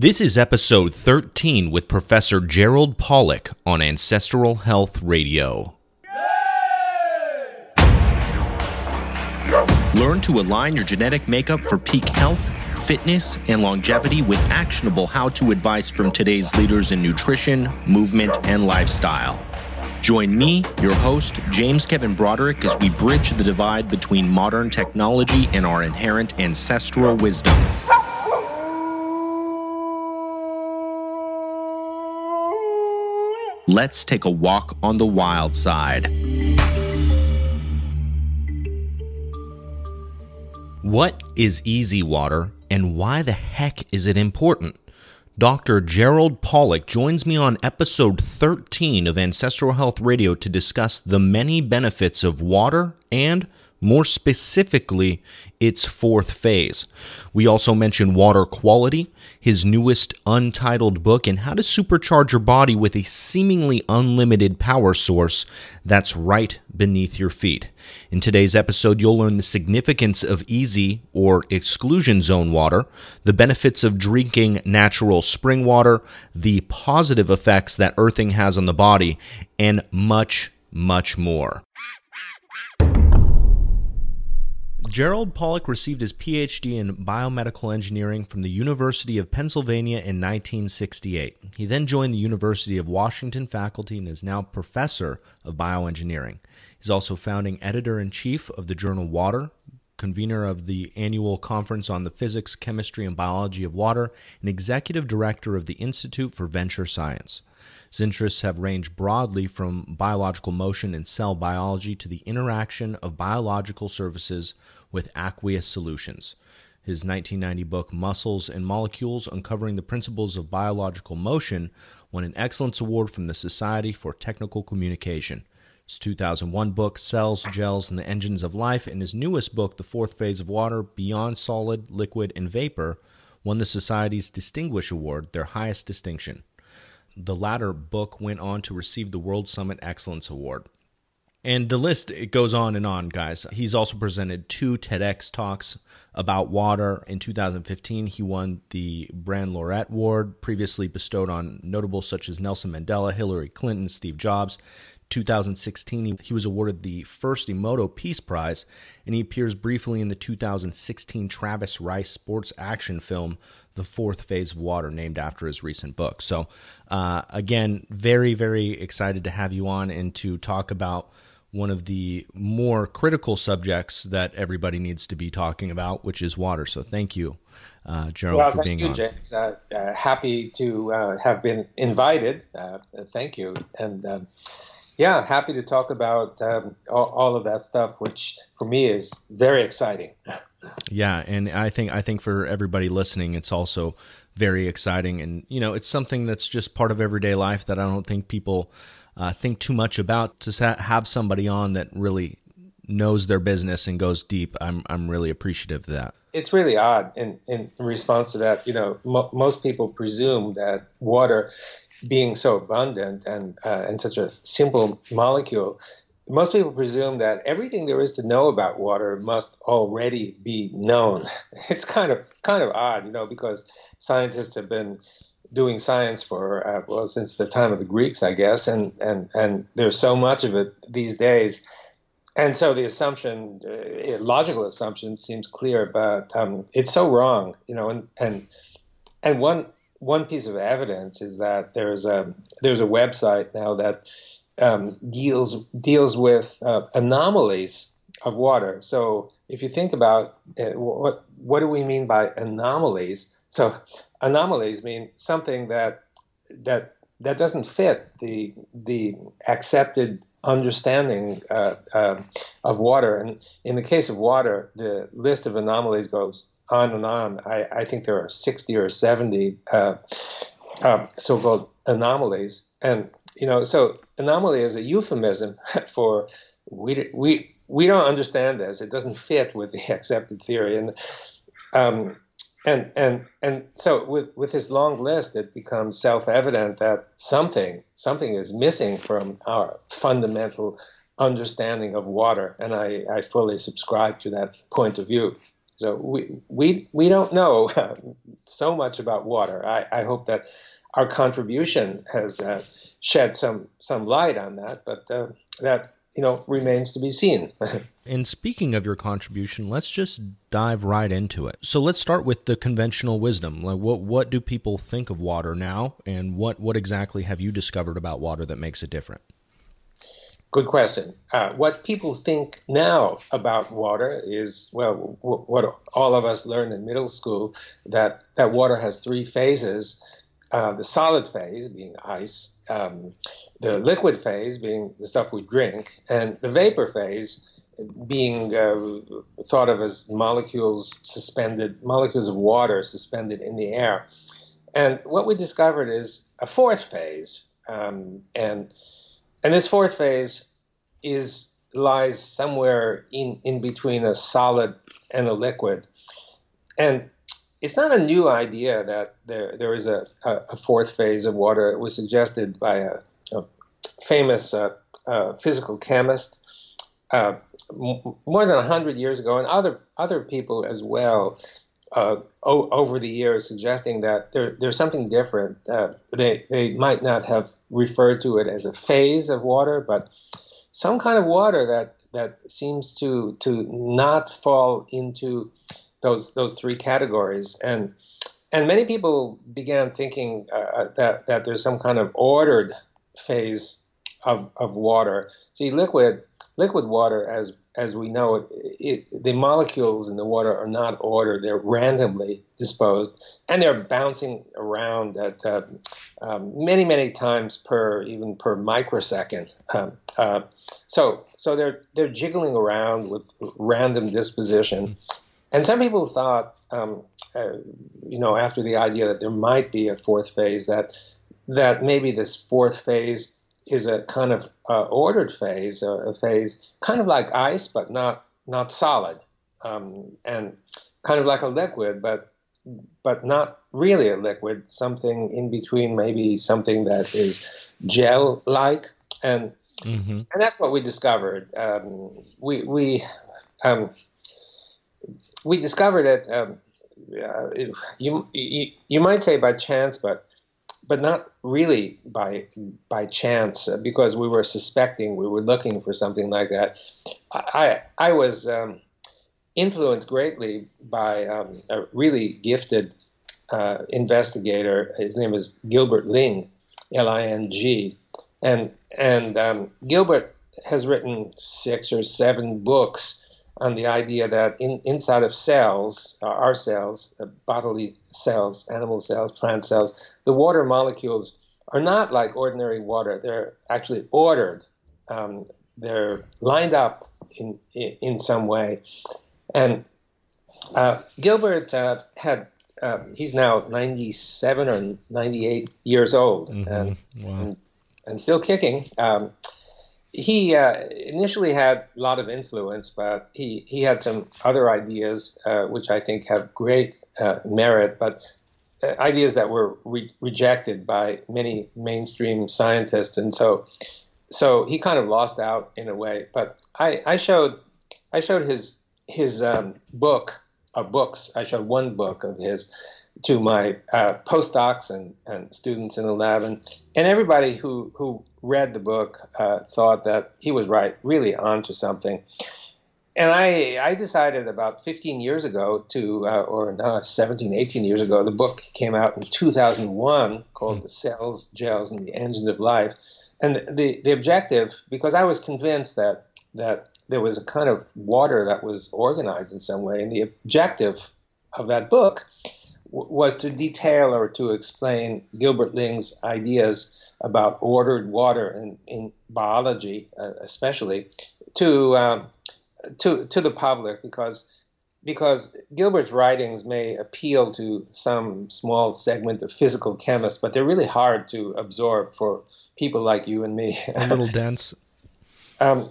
This is episode 13 with Professor Gerald Pollack on Ancestral Health Radio. Learn to align your genetic makeup for peak health, fitness, and longevity with actionable how to advice from today's leaders in nutrition, movement, and lifestyle. Join me, your host, James Kevin Broderick, as we bridge the divide between modern technology and our inherent ancestral wisdom. Let's take a walk on the wild side. What is easy water and why the heck is it important? Dr. Gerald Pollack joins me on episode 13 of Ancestral Health Radio to discuss the many benefits of water and more specifically, its fourth phase. We also mention water quality, his newest untitled book, and how to supercharge your body with a seemingly unlimited power source that's right beneath your feet. In today's episode, you'll learn the significance of easy or exclusion zone water, the benefits of drinking natural spring water, the positive effects that earthing has on the body, and much, much more. Gerald Pollack received his PhD in biomedical engineering from the University of Pennsylvania in 1968. He then joined the University of Washington faculty and is now professor of bioengineering. He's also founding editor in chief of the journal Water, convener of the annual conference on the physics, chemistry, and biology of water, and executive director of the Institute for Venture Science. His interests have ranged broadly from biological motion and cell biology to the interaction of biological surfaces with aqueous solutions. His 1990 book, Muscles and Molecules Uncovering the Principles of Biological Motion, won an Excellence Award from the Society for Technical Communication. His 2001 book, Cells, Gels, and the Engines of Life, and his newest book, The Fourth Phase of Water Beyond Solid, Liquid, and Vapor, won the Society's Distinguish Award, their highest distinction. The latter book went on to receive the World Summit Excellence Award. And the list it goes on and on, guys. He's also presented two TEDx talks about water. In 2015, he won the Brand Laureate Award, previously bestowed on notables such as Nelson Mandela, Hillary Clinton, Steve Jobs. 2016, he was awarded the first Emoto Peace Prize, and he appears briefly in the 2016 Travis Rice sports action film, The Fourth Phase of Water, named after his recent book. So, uh, again, very, very excited to have you on and to talk about one of the more critical subjects that everybody needs to be talking about, which is water. So thank you, uh, Gerald, well, for being you, on. James. Uh, uh, happy to uh, have been invited. Uh, thank you. And um, yeah, happy to talk about um, all, all, of that stuff, which for me is very exciting. yeah, and I think I think for everybody listening, it's also very exciting, and you know, it's something that's just part of everyday life that I don't think people uh, think too much about to have somebody on that really knows their business and goes deep. I'm I'm really appreciative of that. It's really odd in, in response to that. You know, mo- most people presume that water, being so abundant and uh, and such a simple molecule, most people presume that everything there is to know about water must already be known. It's kind of kind of odd, you know, because scientists have been doing science for uh, well since the time of the Greeks, I guess, and and and there's so much of it these days, and so the assumption, uh, logical assumption, seems clear, but um, it's so wrong, you know, and and and one one piece of evidence is that there's a there's a website now that um, deals deals with uh, anomalies of water. So if you think about it, what what do we mean by anomalies? So anomalies mean something that that that doesn't fit the the accepted understanding uh, uh, of water. And in the case of water, the list of anomalies goes on and on. I, I think there are 60 or 70 uh, uh so-called anomalies. And you know, so anomaly is a euphemism for we we we don't understand this. It doesn't fit with the accepted theory. And um, and and and so with with his long list it becomes self-evident that something something is missing from our fundamental understanding of water. And i i fully subscribe to that point of view. So we we we don't know so much about water. I, I hope that our contribution has uh, shed some some light on that, but uh, that you know remains to be seen. and speaking of your contribution, let's just dive right into it. So let's start with the conventional wisdom. Like what what do people think of water now, and what what exactly have you discovered about water that makes it different? Good question. Uh, what people think now about water is well, w- what all of us learned in middle school that that water has three phases uh, the solid phase being ice, um, the liquid phase being the stuff we drink, and the vapor phase being uh, thought of as molecules suspended, molecules of water suspended in the air. And what we discovered is a fourth phase, um, and and this fourth phase is lies somewhere in in between a solid and a liquid, and it's not a new idea that there, there is a, a fourth phase of water. It was suggested by a, a famous uh, uh, physical chemist uh, m- more than 100 years ago, and other, other people as well uh, o- over the years suggesting that there, there's something different. Uh, they, they might not have referred to it as a phase of water, but some kind of water that, that seems to, to not fall into those those three categories, and and many people began thinking uh, that that there's some kind of ordered phase of of water. See, liquid liquid water, as as we know it, it, the molecules in the water are not ordered; they're randomly disposed, and they're bouncing around at uh, um, many many times per even per microsecond. Um, uh, so so they're they're jiggling around with random disposition, and some people thought, um, uh, you know, after the idea that there might be a fourth phase, that that maybe this fourth phase is a kind of uh, ordered phase, a, a, phase kind of like ice, but not not solid, um, and kind of like a liquid, but but not really a liquid. Something in between, maybe something that is gel-like, and mm-hmm. and that's what we discovered. Um, we we um, we discovered it, um, uh, you, you, you might say by chance, but but not really by by chance uh, because we were suspecting we were looking for something like that. I I was um, influenced greatly by um, a really gifted uh, investigator. His name is Gilbert Ling, L-I-N-G, and and um, Gilbert has written six or seven books on the idea that in, inside of cells, uh, our cells, uh, bodily cells, animal cells, plant cells, the water molecules are not like ordinary water. They're actually ordered. Um, they're lined up in, in, in some way. And uh, Gilbert uh, had, uh, he's now 97 or 98 years old mm-hmm. and, wow. and, and, still kicking. Um, he uh, initially had a lot of influence, but he, he had some other ideas uh, which I think have great uh, merit, but ideas that were re- rejected by many mainstream scientists, and so so he kind of lost out in a way. But I, I showed I showed his his um, book of books. I showed one book of his to my uh, postdocs and, and students in the lab, and, and everybody who, who read the book uh, thought that he was right, really onto something. And I, I decided about 15 years ago to, uh, or no, 17, 18 years ago, the book came out in 2001 called mm. The Cells, Gels, and the Engines of Life. And the, the objective, because I was convinced that, that there was a kind of water that was organized in some way, and the objective of that book was to detail or to explain Gilbert Ling's ideas about ordered water in, in biology, uh, especially to um, to to the public, because because Gilbert's writings may appeal to some small segment of physical chemists, but they're really hard to absorb for people like you and me. A little dense. um,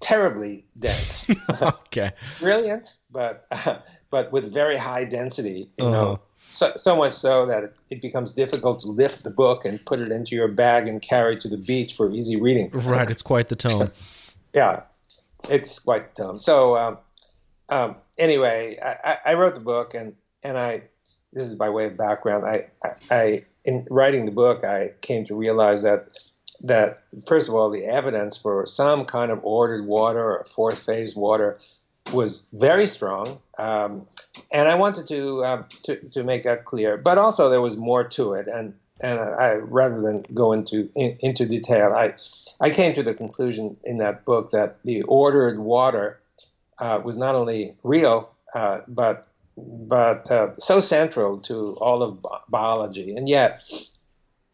terribly dense. okay. Brilliant, but uh, but with very high density. You uh-huh. know, so, so much so that it, it, becomes difficult to lift the book and put it into your bag and carry to the beach for easy reading. Right, it's quite the tone. yeah, it's quite tome. So, um, um, anyway, I, I, wrote the book, and and I this is by way of background. I, I, I in writing the book, I came to realize that that first of all, the evidence for some kind of ordered water or fourth phase water was very strong, um, and I wanted to, uh, to to make that clear. But also, there was more to it, and and I rather than go into in, into detail, I I came to the conclusion in that book that the ordered water uh, was not only real, uh, but but uh, so central to all of biology, and yet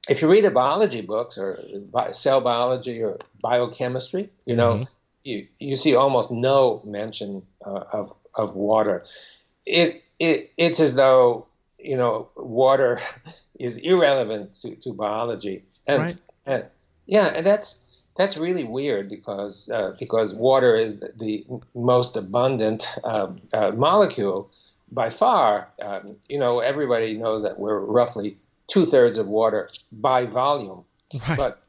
if you read the biology books or cell biology or biochemistry, you know, mm-hmm. you, you see almost no mention uh, of, of water. It, it, it's as though, you know, water is irrelevant to, to biology. And, right. and yeah, and that's, that's really weird because, uh, because water is the, the most abundant uh, uh molecule by far. Um, you know, everybody knows that we're roughly two thirds of water by volume. Right. But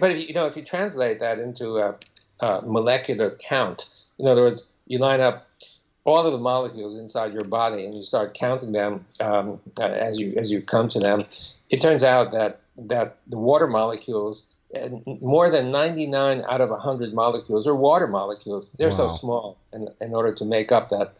but if you, you know if you translate that into a, a, molecular count, in other words, you line up all of the molecules inside your body and you start counting them um, as you as you come to them. It turns out that that the water molecules more than 99 out of 100 molecules are water molecules. They're wow. so small, in, in order to make up that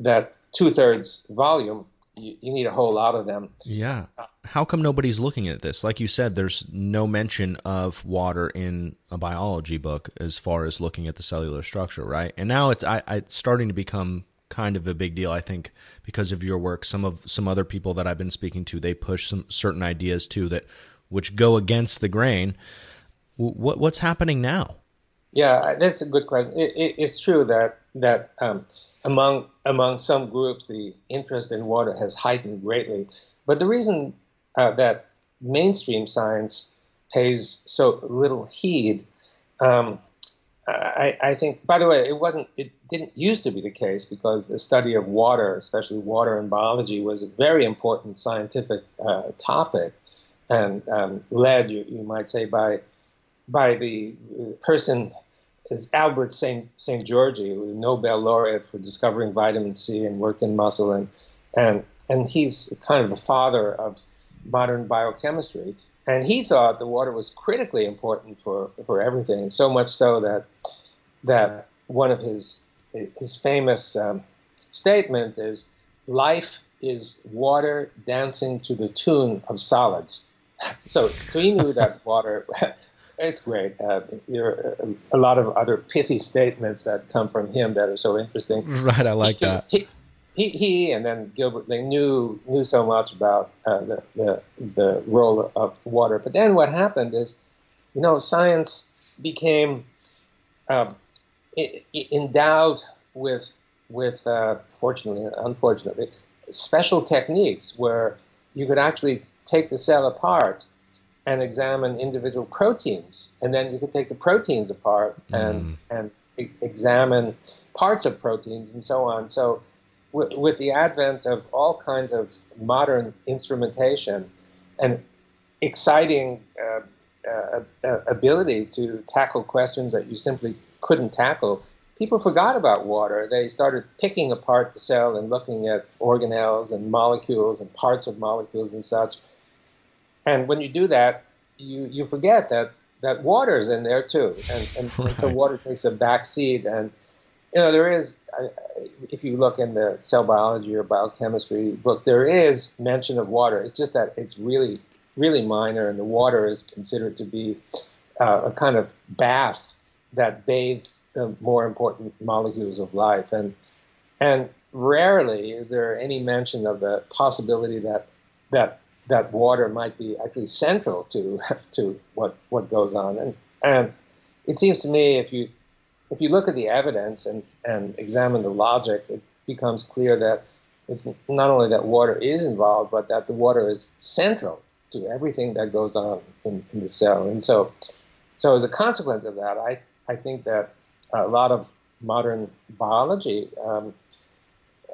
that two thirds volume, you, you, need a whole lot of them. Yeah. How come nobody's looking at this? Like you said, there's no mention of water in a biology book as far as looking at the cellular structure, right? And now it's I, I, it's starting to become kind of a big deal. I think because of your work, some of some other people that I've been speaking to, they push some certain ideas too that which go against the grain. What what's happening now? Yeah, that's a good question. It, it, it's true that that um, among among some groups, the interest in water has heightened greatly. But the reason uh, that mainstream science pays so little heed, um, I, I, think. By the way, it wasn't. It didn't used to be the case because the study of water, especially water in biology, was a very important scientific uh, topic, and um, led, you, you might say, by by the person is Albert Szent Szent-Györgyi, who was a Nobel laureate for discovering vitamin C and worked in muscle, and and and he's kind of the father of modern biochemistry. And he thought the water was critically important for, for everything, so much so that that one of his his famous um, statements is, "Life is water dancing to the tune of solids." So, so he knew that water it's great. Uh, there are a lot of other pithy statements that come from him that are so interesting. Right, I like he, that. He, he, he, and then Gilbert, they knew knew so much about uh, the, the the role of water. But then what happened is, you know, science became uh, endowed with with uh, fortunately, unfortunately, special techniques where you could actually take the cell apart and examine individual proteins, and then you could take the proteins apart and mm. and e- examine parts of proteins and so on. So, w- with the advent of all kinds of modern instrumentation and exciting uh, uh, uh, ability to tackle questions that you simply couldn't tackle, people forgot about water. They started picking apart the cell and looking at organelles and molecules and parts of molecules and such. And when you do that, you, you forget that, that water is in there too. And, and, right. and so water takes a back seat. And, you know, there is, if you look in the cell biology or biochemistry books, there is mention of water. It's just that it's really, really minor, and the water is considered to be uh, a kind of bath that bathes the more important molecules of life. And, and rarely is there any mention of the possibility that, that that water might be actually central to to what what goes on. And and it seems to me if you if you look at the evidence and, and examine the logic, it becomes clear that it's not only that water is involved, but that the water is central to everything that goes on in, in the cell. And so, so as a consequence of that, I I think that a lot of modern biology um,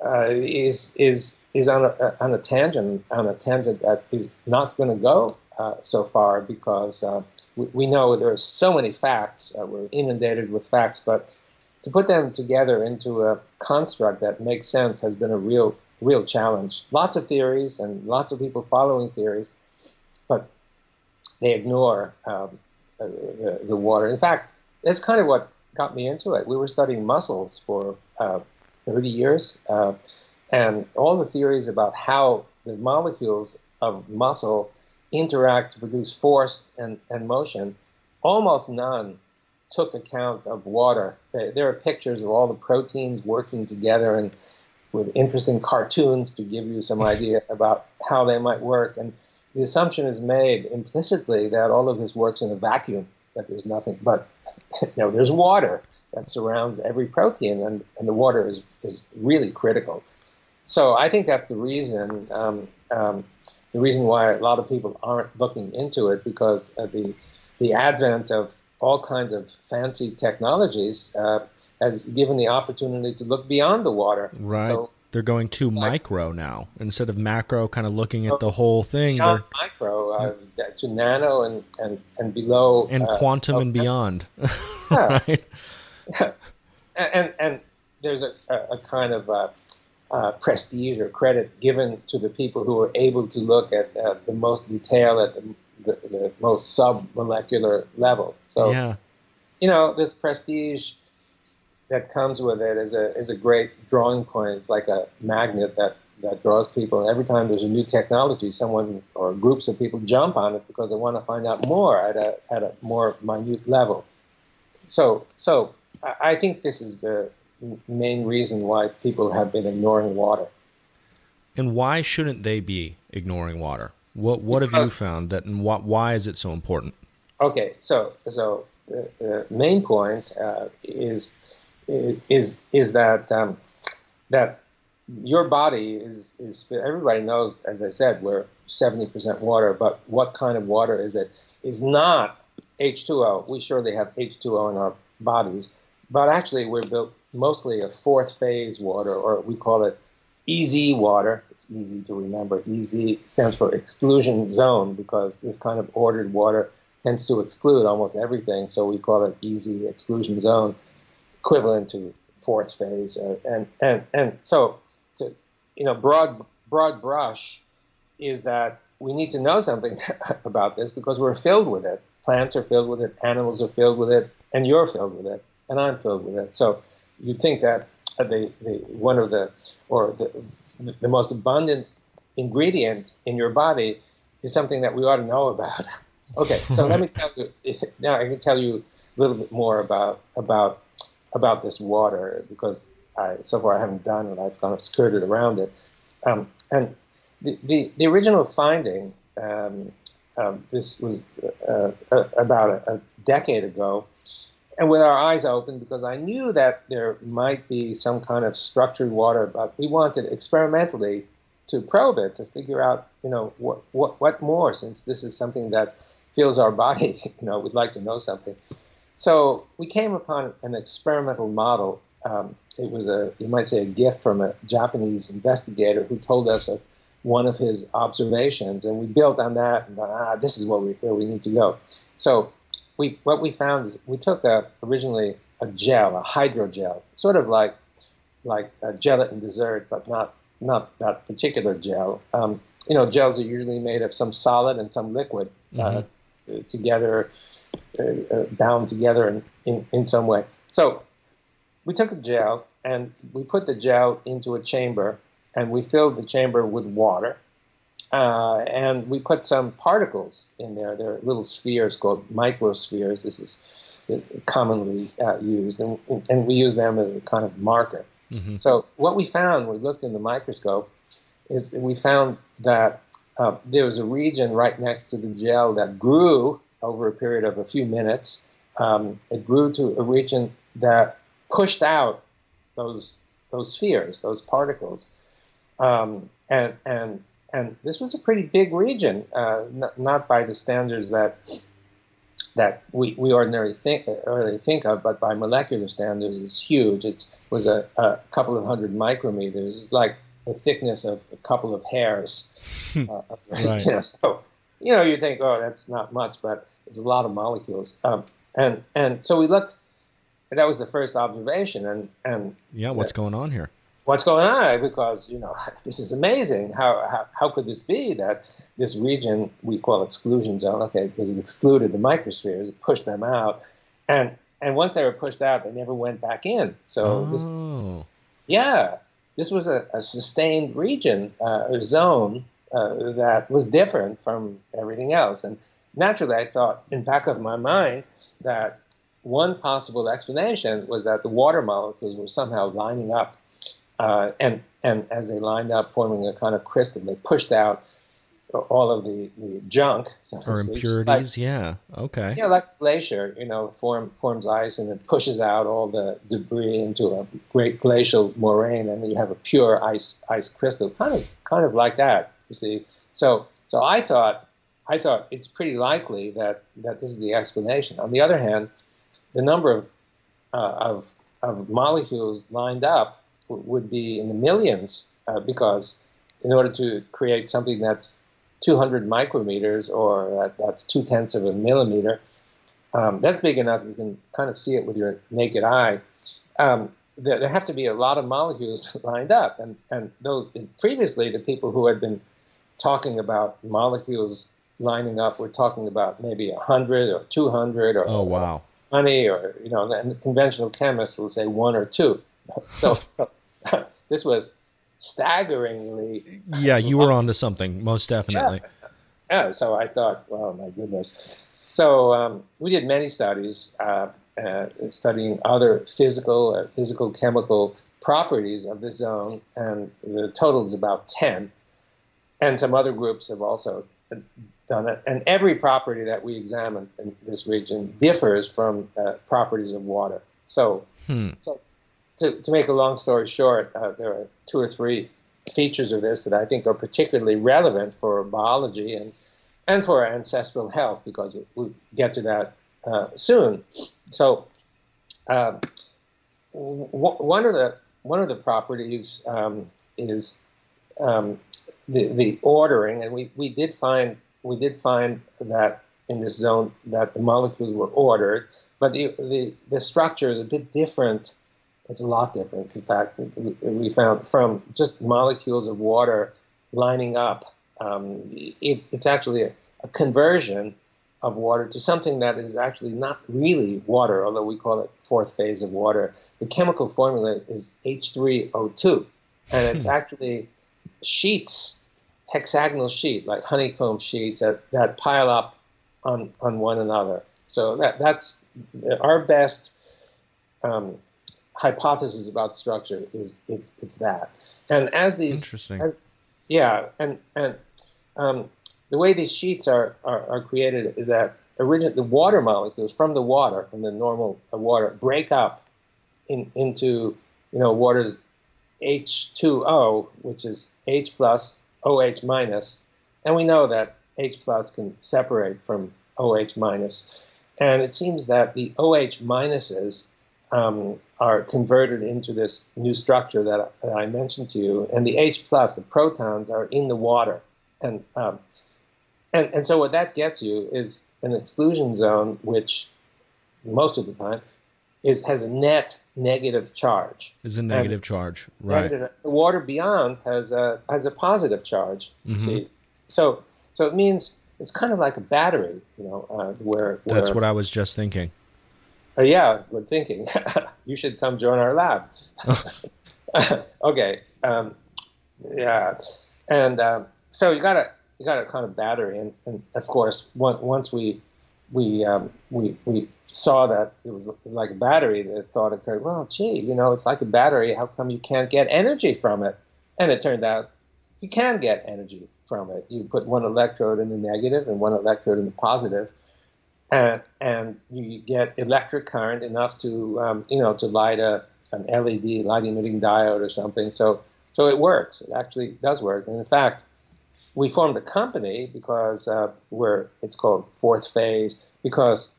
uh, is is is on a, on a tangent on a tangent that is not going to go uh, so far because uh, we, we, know there are so many facts. We're inundated with facts, but to put them together into a construct that makes sense has been a real real challenge. Lots of theories and lots of people following theories, but they ignore um, uh, the, the, water. In fact, that's kind of what got me into it. We were studying muscles for uh, 30 years, uh, and all the theories about how the molecules of muscle interact to produce force and, and motion, almost none took account of water. There are pictures of all the proteins working together and with interesting cartoons to give you some idea about how they might work. And the assumption is made implicitly that all of this works in a vacuum, that there's nothing but, you know, there's water that surrounds every protein, and, and the water is, is really critical. So I think that's the reason, um, um, the reason why a lot of people aren't looking into it because the, the advent of all kinds of fancy technologies uh, has given the opportunity to look beyond the water. Right. So, they're going to like, micro now instead of macro, kind of looking at the whole thing. They're micro uh, to nano and and, and below and uh, quantum and beyond. Yeah. right. And and there's a, a kind of uh, uh, prestige or credit given to the people who are able to look at uh, the most detail at the the, the most submolecular level. So, yeah. you know, this prestige that comes with it is a is a great drawing point. It's like a magnet that that draws people. And every time there's a new technology, someone or groups of people jump on it because they want to find out more at a at a more minute level. So so I think this is the main reason why people have been ignoring water. And why shouldn't they be ignoring water? What what have you found that and what why is it so important? Okay, so so the, the main point uh, is is is that um, that your body is is everybody knows as I said we're seventy percent water, but what kind of water is it? Is not H2O. We surely have H2O in our bodies, but actually we're built mostly of fourth phase water, or we call it easy water. It's easy to remember. Easy stands for exclusion zone because this kind of ordered water tends to exclude almost everything. So we call it easy exclusion zone, equivalent to fourth phase. And and and so, to you know, broad broad brush is that we need to know something about this because we're filled with it. Plants are filled with it. Animals are filled with it, and you're filled with it, and I'm filled with it. So you'd think that the, the one of the or the the most abundant ingredient in your body is something that we ought to know about. okay, so let me tell you now. I can tell you a little bit more about about about this water because I, so far I haven't done it. I've kind of skirted around it. Um, and the, the, the, original finding, um, um, this was uh, uh, about a, a, decade ago, and with our eyes open because I knew that there might be some kind of structured water, but we wanted experimentally to probe it to figure out, you know, what what what more since this is something that fills our body. You know, we'd like to know something. So we came upon an experimental model. Um, it was a, you might say, a gift from a Japanese investigator who told us of one of his observations, and we built on that. And ah, this is where we where we need to go. So we what we found is we took a, originally a gel, a hydrogel, sort of like like a gelatin dessert, but not not that particular gel. Um, you know, gels are usually made of some solid and some liquid uh, mm-hmm. together, uh, uh, bound together in, in, in some way. So we took a gel and we put the gel into a chamber and we filled the chamber with water uh, and we put some particles in there. They're little spheres called microspheres. This is commonly uh, used, and, and, we use them as a kind of marker. Mm-hmm. So what we found when we looked in the microscope is we found that uh, there was a region right next to the gel that grew over a period of a few minutes. Um, it grew to a region that pushed out those those spheres, those particles, um, and and and this was a pretty big region, uh, not, not, by the standards that that we, we ordinarily think ordinarily think of, but by molecular standards, it's huge. It was a, a couple of hundred micrometers. It's like the thickness of a couple of hairs. uh, right. you know, so you know, you think, oh, that's not much, but it's a lot of molecules. Um, and and so we looked that was the first observation. And and yeah, what's going on here? What's going on? Because you know this is amazing. How how, how could this be that this region we call exclusion zone? Okay, because it excluded the microspheres, it pushed them out, and and once they were pushed out, they never went back in. So oh. this, yeah, this was a, a sustained region, uh, a zone uh, that was different from everything else. And naturally, I thought in back of my mind that one possible explanation was that the water molecules were somehow lining up, uh, and and as they lined up, forming a kind of crystal, they pushed out all of the, the junk so or impurities. Like, yeah. Okay. Yeah, like glacier, you know, form forms ice and it pushes out all the debris into a great glacial moraine, and then you have a pure ice ice crystal, kind of kind of like that. You see, so so I thought I thought it's pretty likely that that this is the explanation. On the other hand, the number of uh, of, of molecules lined up would be in the millions uh, because in order to create something that's 200 micrometers or that, that's two tenths of a millimeter, um, that's big enough you can kind of see it with your naked eye. Um, there, there, have to be a lot of molecules lined up, and and those previously the people who had been talking about molecules lining up were talking about maybe 100 or 200 or oh wow 20 or you know and the conventional chemists will say one or two so this was staggeringly yeah you were onto something most definitely yeah, yeah so i thought well my goodness so um, we did many studies uh, uh, studying other physical uh, physical chemical properties of the zone and the total is about 10 and some other groups have also done it. And every property that we examine in this region differs from uh, properties of water. So, hmm. so to, to, make a long story short, uh, there are two or three features of this that I think are particularly relevant for biology and and for ancestral health because we'll get to that uh, soon. So, um, w- one of the one of the properties um, is um, the, the ordering, and we, we did find we did find that in this zone that the molecules were ordered, but the the, the structure is a bit different. It's a lot different. In fact, we found from just molecules of water lining up. Um, it, it's actually a, a conversion of water to something that is actually not really water, although we call it fourth phase of water. The chemical formula is H3O2, and it's hmm. actually sheets, hexagonal sheet, like honeycomb sheets that, that pile up on, on one another. So that, that's our best um, hypothesis about structure is it, it's that. And as these, interesting, as, yeah, and and um, the way these sheets are, are, are created is that origin, the water molecules from the water, from the normal water, break up in, into you know water's H2O, which is H plus OH minus, and we know that H plus can separate from OH minus. And it seems that the OH minuses um, are converted into this new structure that, that, I mentioned to you, and the H plus, the protons, are in the water. And, um, and, and so what that gets you is an exclusion zone, which most of the time is has a net negative charge. Is a negative and charge, right? Negative, the water beyond has a has a positive charge. Mm-hmm. See, so so it means it's kind of like a battery, you know, uh, where, where, That's what I was just thinking. Uh, yeah, good thinking. you should come join our lab. okay. Um, yeah, and um, so you got a you got a kind of battery, and, and of course, one, once we we um, we we saw that it was like a battery. The thought occurred, well, gee, you know, it's like a battery. How come you can't get energy from it? And it turned out you can get energy from it. You put one electrode in the negative and one electrode in the positive, and and you get electric current enough to um, you know to light a an LED light emitting diode or something. So so it works. It actually does work. And in fact, we formed a company because uh, we're it's called Fourth Phase because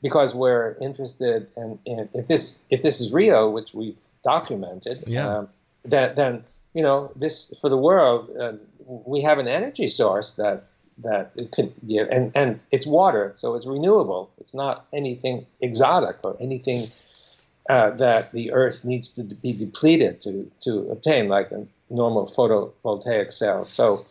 because we're interested in, in, if this if this is real, which we've documented, yeah. Um, that then you know this for the world uh, we have an energy source that that it could be and and it's water, so it's renewable. It's not anything exotic or anything uh, that the Earth needs to be depleted to to obtain, like a normal photovoltaic cell. So,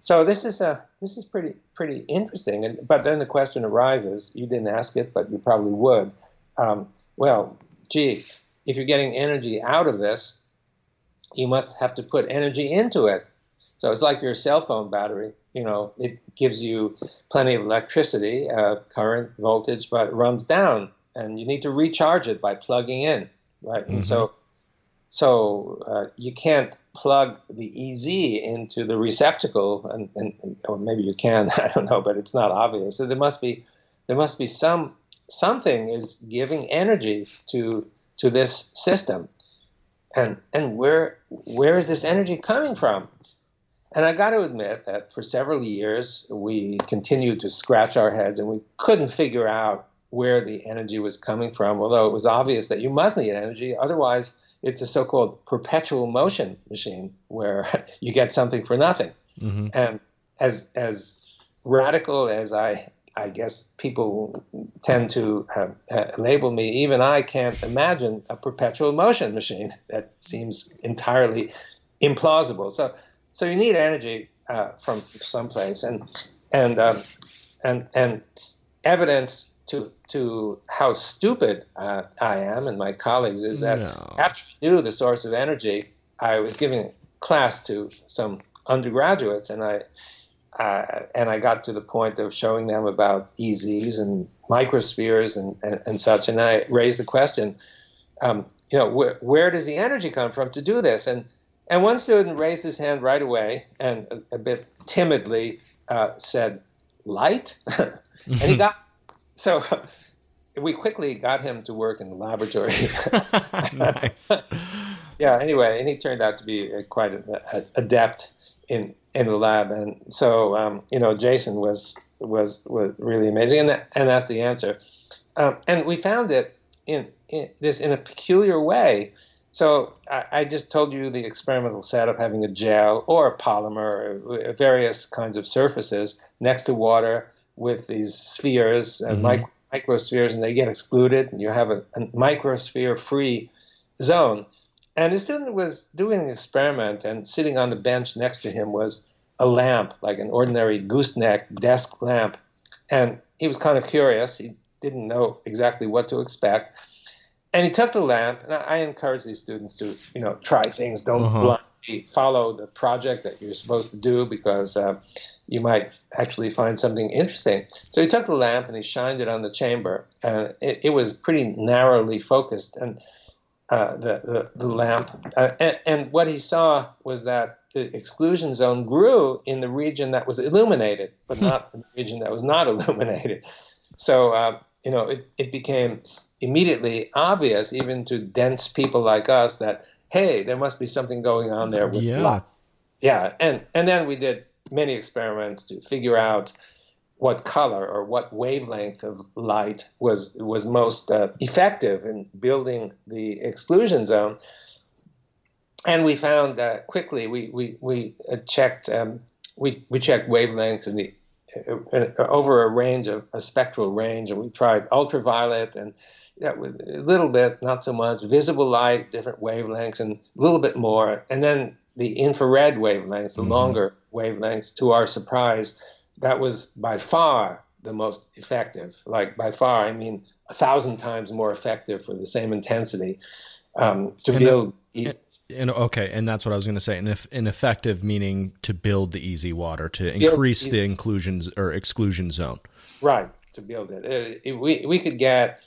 so this is a this is pretty pretty interesting. And but then the question arises: you didn't ask it, but you probably would. Um, well, gee, if you're getting energy out of this, you must have to put energy into it. So it's like your cell phone battery. You know, it gives you plenty of electricity, uh, current, voltage, but it runs down, and you need to recharge it by plugging in, right? Mm-hmm. And so, so uh, you can't plug the EZ into the receptacle, and, and or maybe you can, I don't know, but it's not obvious. So there must be there must be some something is giving energy to to this system, and and where where is this energy coming from? And I got to admit that for several years we continued to scratch our heads and we couldn't figure out where the energy was coming from, although it was obvious that you must need energy, otherwise it's a so-called perpetual motion machine where you get something for nothing. Mm-hmm. And as as radical as I I guess people tend to have, uh, label me, even I can't imagine a perpetual motion machine. That seems entirely implausible. So so you need energy uh, from someplace, and and um, and and evidence to to how stupid uh, I am and my colleagues is that no. after we knew the source of energy, I was giving class to some undergraduates, and I uh, and I got to the point of showing them about EZs and microspheres and, and, and such, and I raised the question, um, you know, wh- where does the energy come from to do this? And and one student raised his hand right away and a, a bit timidly uh, said, light, and he got so we quickly got him to work in the laboratory. nice. yeah. Anyway, and he turned out to be quite a, a, adept in in the lab, and so um, you know, Jason was was was really amazing, and that, and that's the answer. Um, and we found it in, in, this in a peculiar way. So I, I, just told you the experimental setup having a gel or a polymer, uh, various kinds of surfaces next to water with these spheres and mm-hmm. micro, microspheres, and they get excluded, and you have a, a microsphere-free zone. And the student was doing an experiment, and sitting on the bench next to him was a lamp, like an ordinary gooseneck desk lamp. And he was kind of curious. He didn't know exactly what to expect. And he took the lamp, and I, encourage these students to, you know, try things. Don't uh-huh. blindly follow the project that you're supposed to do because uh, you might actually find something interesting. So he took the lamp and he shined it on the chamber, and it, it was pretty narrowly focused. And uh, the, the, the lamp, uh, and, and, what he saw was that the exclusion zone grew in the region that was illuminated, but hmm. not in the region that was not illuminated. So uh, you know, it, it became immediately obvious, even to dense people like us, that hey, there must be something going on there with yeah. light. Yeah, and and then we did many experiments to figure out what color or what wavelength of light was was most uh, effective in building the exclusion zone. And we found uh, quickly we we we uh, checked um, we we checked wavelengths in the uh, uh, over a range of a spectral range, and we tried ultraviolet and yeah, a little bit, not so much, visible light, different wavelengths, and a little bit more, and then the infrared wavelengths, the mm-hmm. longer wavelengths. To our surprise, that was by far the most effective. Like by far, I mean a thousand times more effective for the same intensity um, to and build. That, and, okay, and that's what I was going to say. And if ineffective meaning to build the easy water to increase the inclusions or exclusion zone. Right to build it. it, it we we could get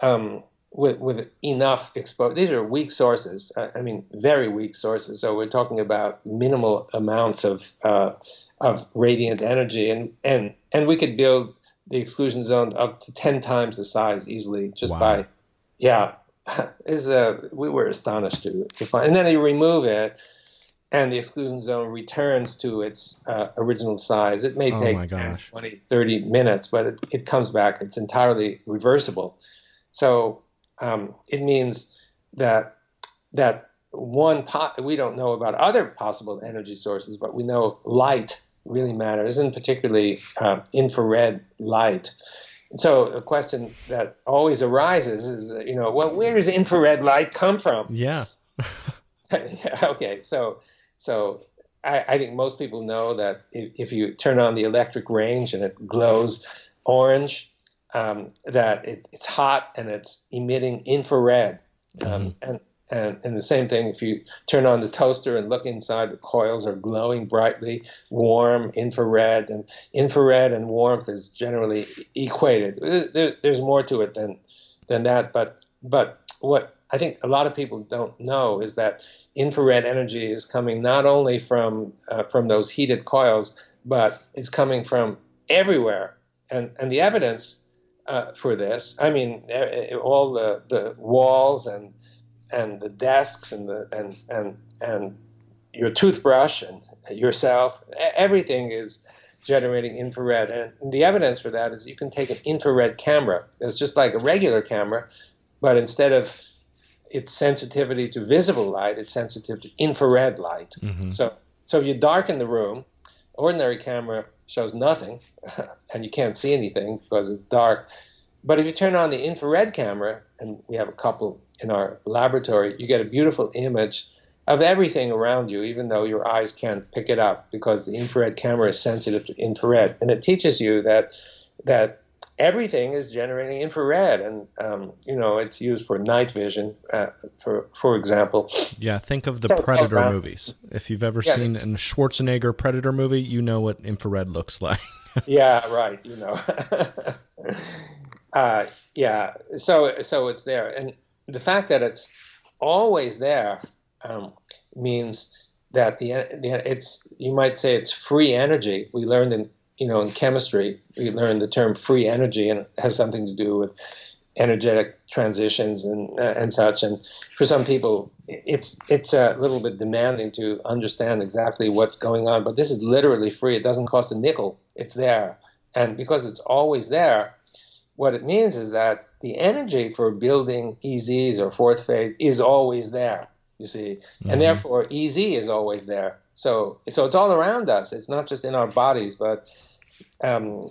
um, with with enough exposure. These are weak sources. I mean, very weak sources. So we're talking about minimal amounts of uh, of radiant energy, and and and we could build the exclusion zone up to ten times the size easily just wow. by, yeah. Is uh, we were astonished to, to find, and then you remove it, and the exclusion zone returns to its uh, original size. It may oh take 20, 30 minutes, but it, it comes back. It's entirely reversible. So um, it means that that one pot we don't know about other possible energy sources, but we know light really matters, and particularly uh, infrared light. so a question that always arises is, you know, well, where does infrared light come from? Yeah. okay, so so I, I, think most people know that if, if, you turn on the electric range and it glows orange, um, that it, it's hot and it's emitting infrared. Um, mm-hmm. and, and, and the same thing, if you turn on the toaster and look inside, the coils are glowing brightly, warm, infrared, and infrared and warmth is generally equated. There, there's more to it than than that, but but what I think a lot of people don't know is that infrared energy is coming not only from uh, from those heated coils, but it's coming from everywhere. And and the evidence uh, for this, I mean, all the, the walls and and the desks and the and and and your toothbrush and yourself, everything is generating infrared. And the evidence for that is you can take an infrared camera. It's just like a regular camera, but instead of its sensitivity to visible light, it's sensitive to infrared light. Mm-hmm. So, so if you darken the room, ordinary camera shows nothing, and you can't see anything because it's dark. But if you turn on the infrared camera, and we have a couple in our laboratory, you get a beautiful image of everything around you, even though your eyes can't pick it up because the infrared camera is sensitive to infrared, and it teaches you that that everything is generating infrared, and um, you know it's used for night vision, uh, for for example. Yeah, think of the so, Predator movies. If you've ever yeah. seen a Schwarzenegger Predator movie, you know what infrared looks like. yeah, right. You know. uh, yeah, so so it's there, and the fact that it's always there um, means that the, the it's you might say it's free energy. We learned in you know, in chemistry, we learned the term free energy, and it has something to do with energetic transitions and uh, and such. And for some people, it's it's a little bit demanding to understand exactly what's going on. But this is literally free. It doesn't cost a nickel. It's there, and because it's always there, what it means is that the energy for building EZs or fourth phase is always there. You see, mm-hmm. and therefore EZ is always there. So so it's all around us. It's not just in our bodies, but um,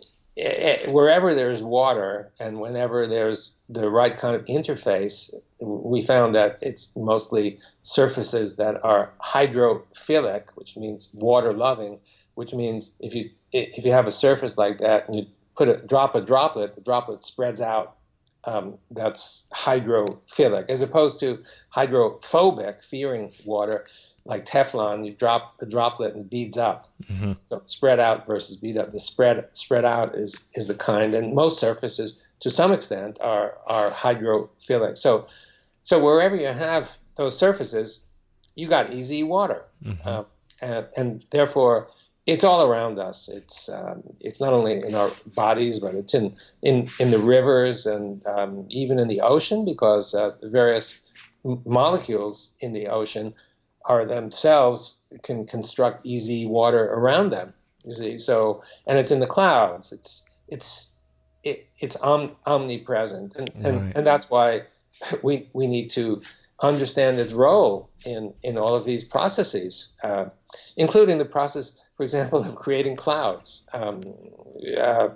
wherever there's water and whenever there's the right kind of interface, we found that it's mostly surfaces that are hydrophilic, which means water loving, which means if you if you have a surface like that and you put a drop a droplet, the droplet spreads out. Um, that's hydrophilic, as opposed to hydrophobic, fearing water like Teflon, you drop the droplet and beads up. Mm-hmm. So spread out versus bead up. The spread spread out is is the kind, and most surfaces, to some extent, are are hydrophilic. So so wherever you have those surfaces, you got EZ water, mm-hmm. uh, and, and therefore it's all around us. It's um, it's not only in our bodies, but it's in in in the rivers and um, even in the ocean because uh, the various molecules in the ocean are themselves can construct EZ water around them. You see, so and it's in the clouds. It's it's it, it's om- omnipresent, and, and right. and that's why we we need to understand its role in in all of these processes, uh, including the process, for example, of creating clouds. Um, uh,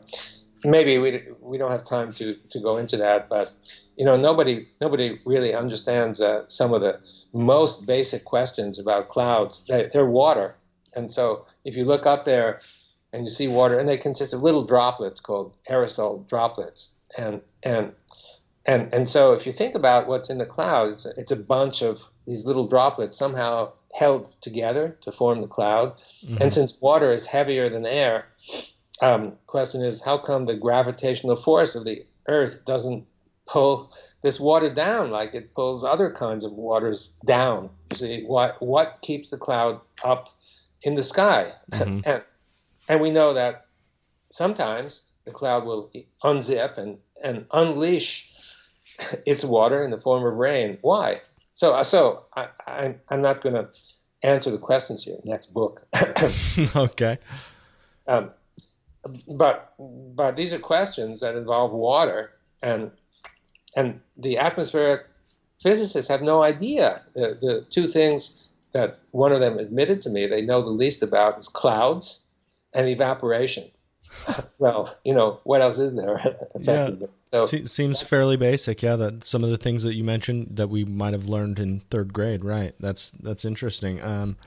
maybe we we don't have time to to go into that, but you know nobody nobody really understands uh, some of the most basic questions about clouds. They, they're water, and so if you look up there and you see water, and they consist of little droplets called aerosol droplets, and and and and so if you think about what's in the clouds, it's a bunch of these little droplets somehow held together to form the cloud. Mm-hmm. And since water is heavier than air, um, question is how come the gravitational force of the Earth doesn't pull this water down like it pulls other kinds of waters down. You see, what what keeps the cloud up in the sky? Mm-hmm. and and we know that sometimes the cloud will unzip and, and unleash its water in the form of rain. Why? So uh, so I, I I'm not going to answer the questions here. Next book. okay. Um, but but these are questions that involve water and and the atmospheric physicists have no idea. The, the two things that one of them admitted to me they know the least about is clouds and evaporation. well, you know, what else is there? yeah. So, Se- seems fairly basic. Yeah, that some of the things that you mentioned that we might have learned in third grade. Right. That's that's interesting. Um,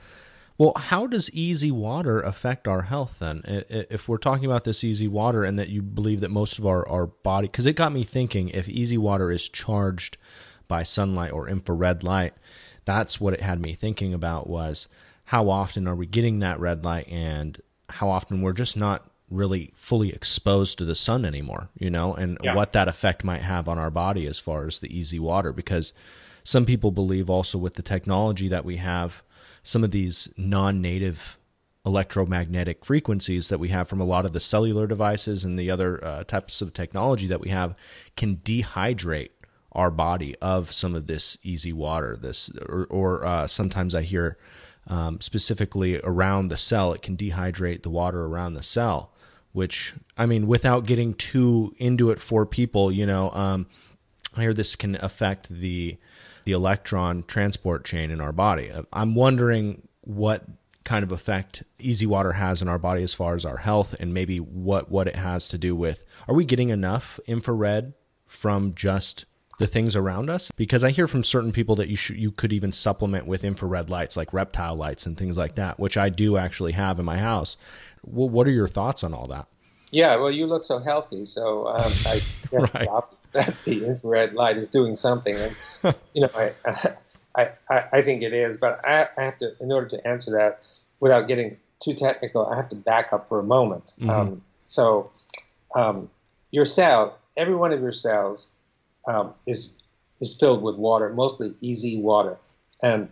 well, how does EZ water affect our health then? If we're talking about this EZ water and that you believe that most of our, our body, because it got me thinking if EZ water is charged by sunlight or infrared light, that's what it had me thinking about was how often are we getting that red light and how often we're just not really fully exposed to the sun anymore, you know, and yeah. what that effect might have on our body as far as the EZ water. Because some people believe also with the technology that we have, some of these non native electromagnetic frequencies that we have from a lot of the cellular devices and the other uh, types of technology that we have can dehydrate our body of some of this EZ water this or, or uh, sometimes i hear um, specifically around the cell it can dehydrate the water around the cell which i mean without getting too into it for people you know um, i hear this can affect the the electron transport chain in our body. I'm wondering what kind of effect EZ water has in our body as far as our health and maybe what what it has to do with are we getting enough infrared from just the things around us? Because i hear from certain people that you should you could even supplement with infrared lights like reptile lights and things like that which i do actually have in my house. Well, what are your thoughts on all that? Yeah well you look so healthy so um, i right. That the infrared light is doing something. And you know I, I i i think it is but i have to in order to answer that without getting too technical i have to back up for a moment. Mm-hmm. um, so um, your cell every one of your cells um, is is filled with water, mostly EZ water, and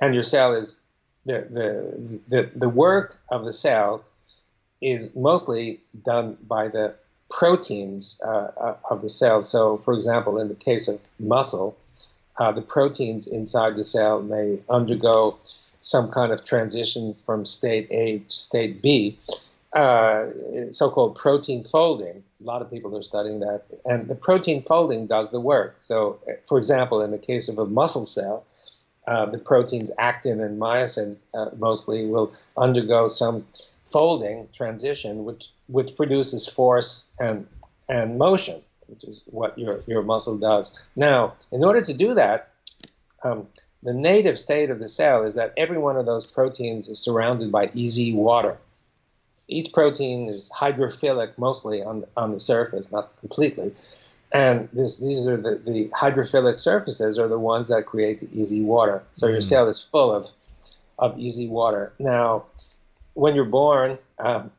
and your cell is the the the, the work of the cell is mostly done by the proteins uh, uh, of the cell. So, for example, in the case of muscle, uh, the proteins inside the cell may undergo some kind of transition from state A to state B, uh, so-called protein folding. A lot of people are studying that, and the protein folding does the work. So, for example, in the case of a muscle cell, uh, the proteins actin and myosin uh, mostly will undergo some folding transition, which which produces force and and motion, which is what your your muscle does. Now, in order to do that, um, the native state of the cell is that every one of those proteins is surrounded by EZ water each protein is hydrophilic mostly on, on the surface, not completely. And this, these are the, the hydrophilic surfaces are the ones that create the EZ water. So mm. your cell is full of, of EZ water. Now, when you're born, um,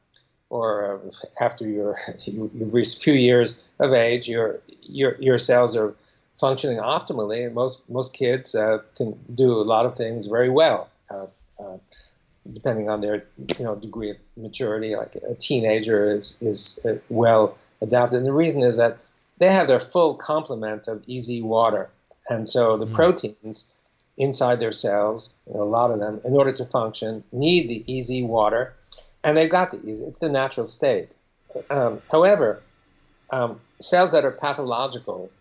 or uh, after you're, you, have reached a few years of age, your, your, your cells are functioning optimally, and most, most kids uh, can do a lot of things very well. Uh, uh depending on their you know degree of maturity. Like a teenager is is uh, well adapted, and the reason is that they have their full complement of EZ water, and so the mm. proteins inside their cells, you know, a lot of them, in order to function, need the EZ water, and they've got the EZ. It's the natural state. Um, however, um, cells that are pathological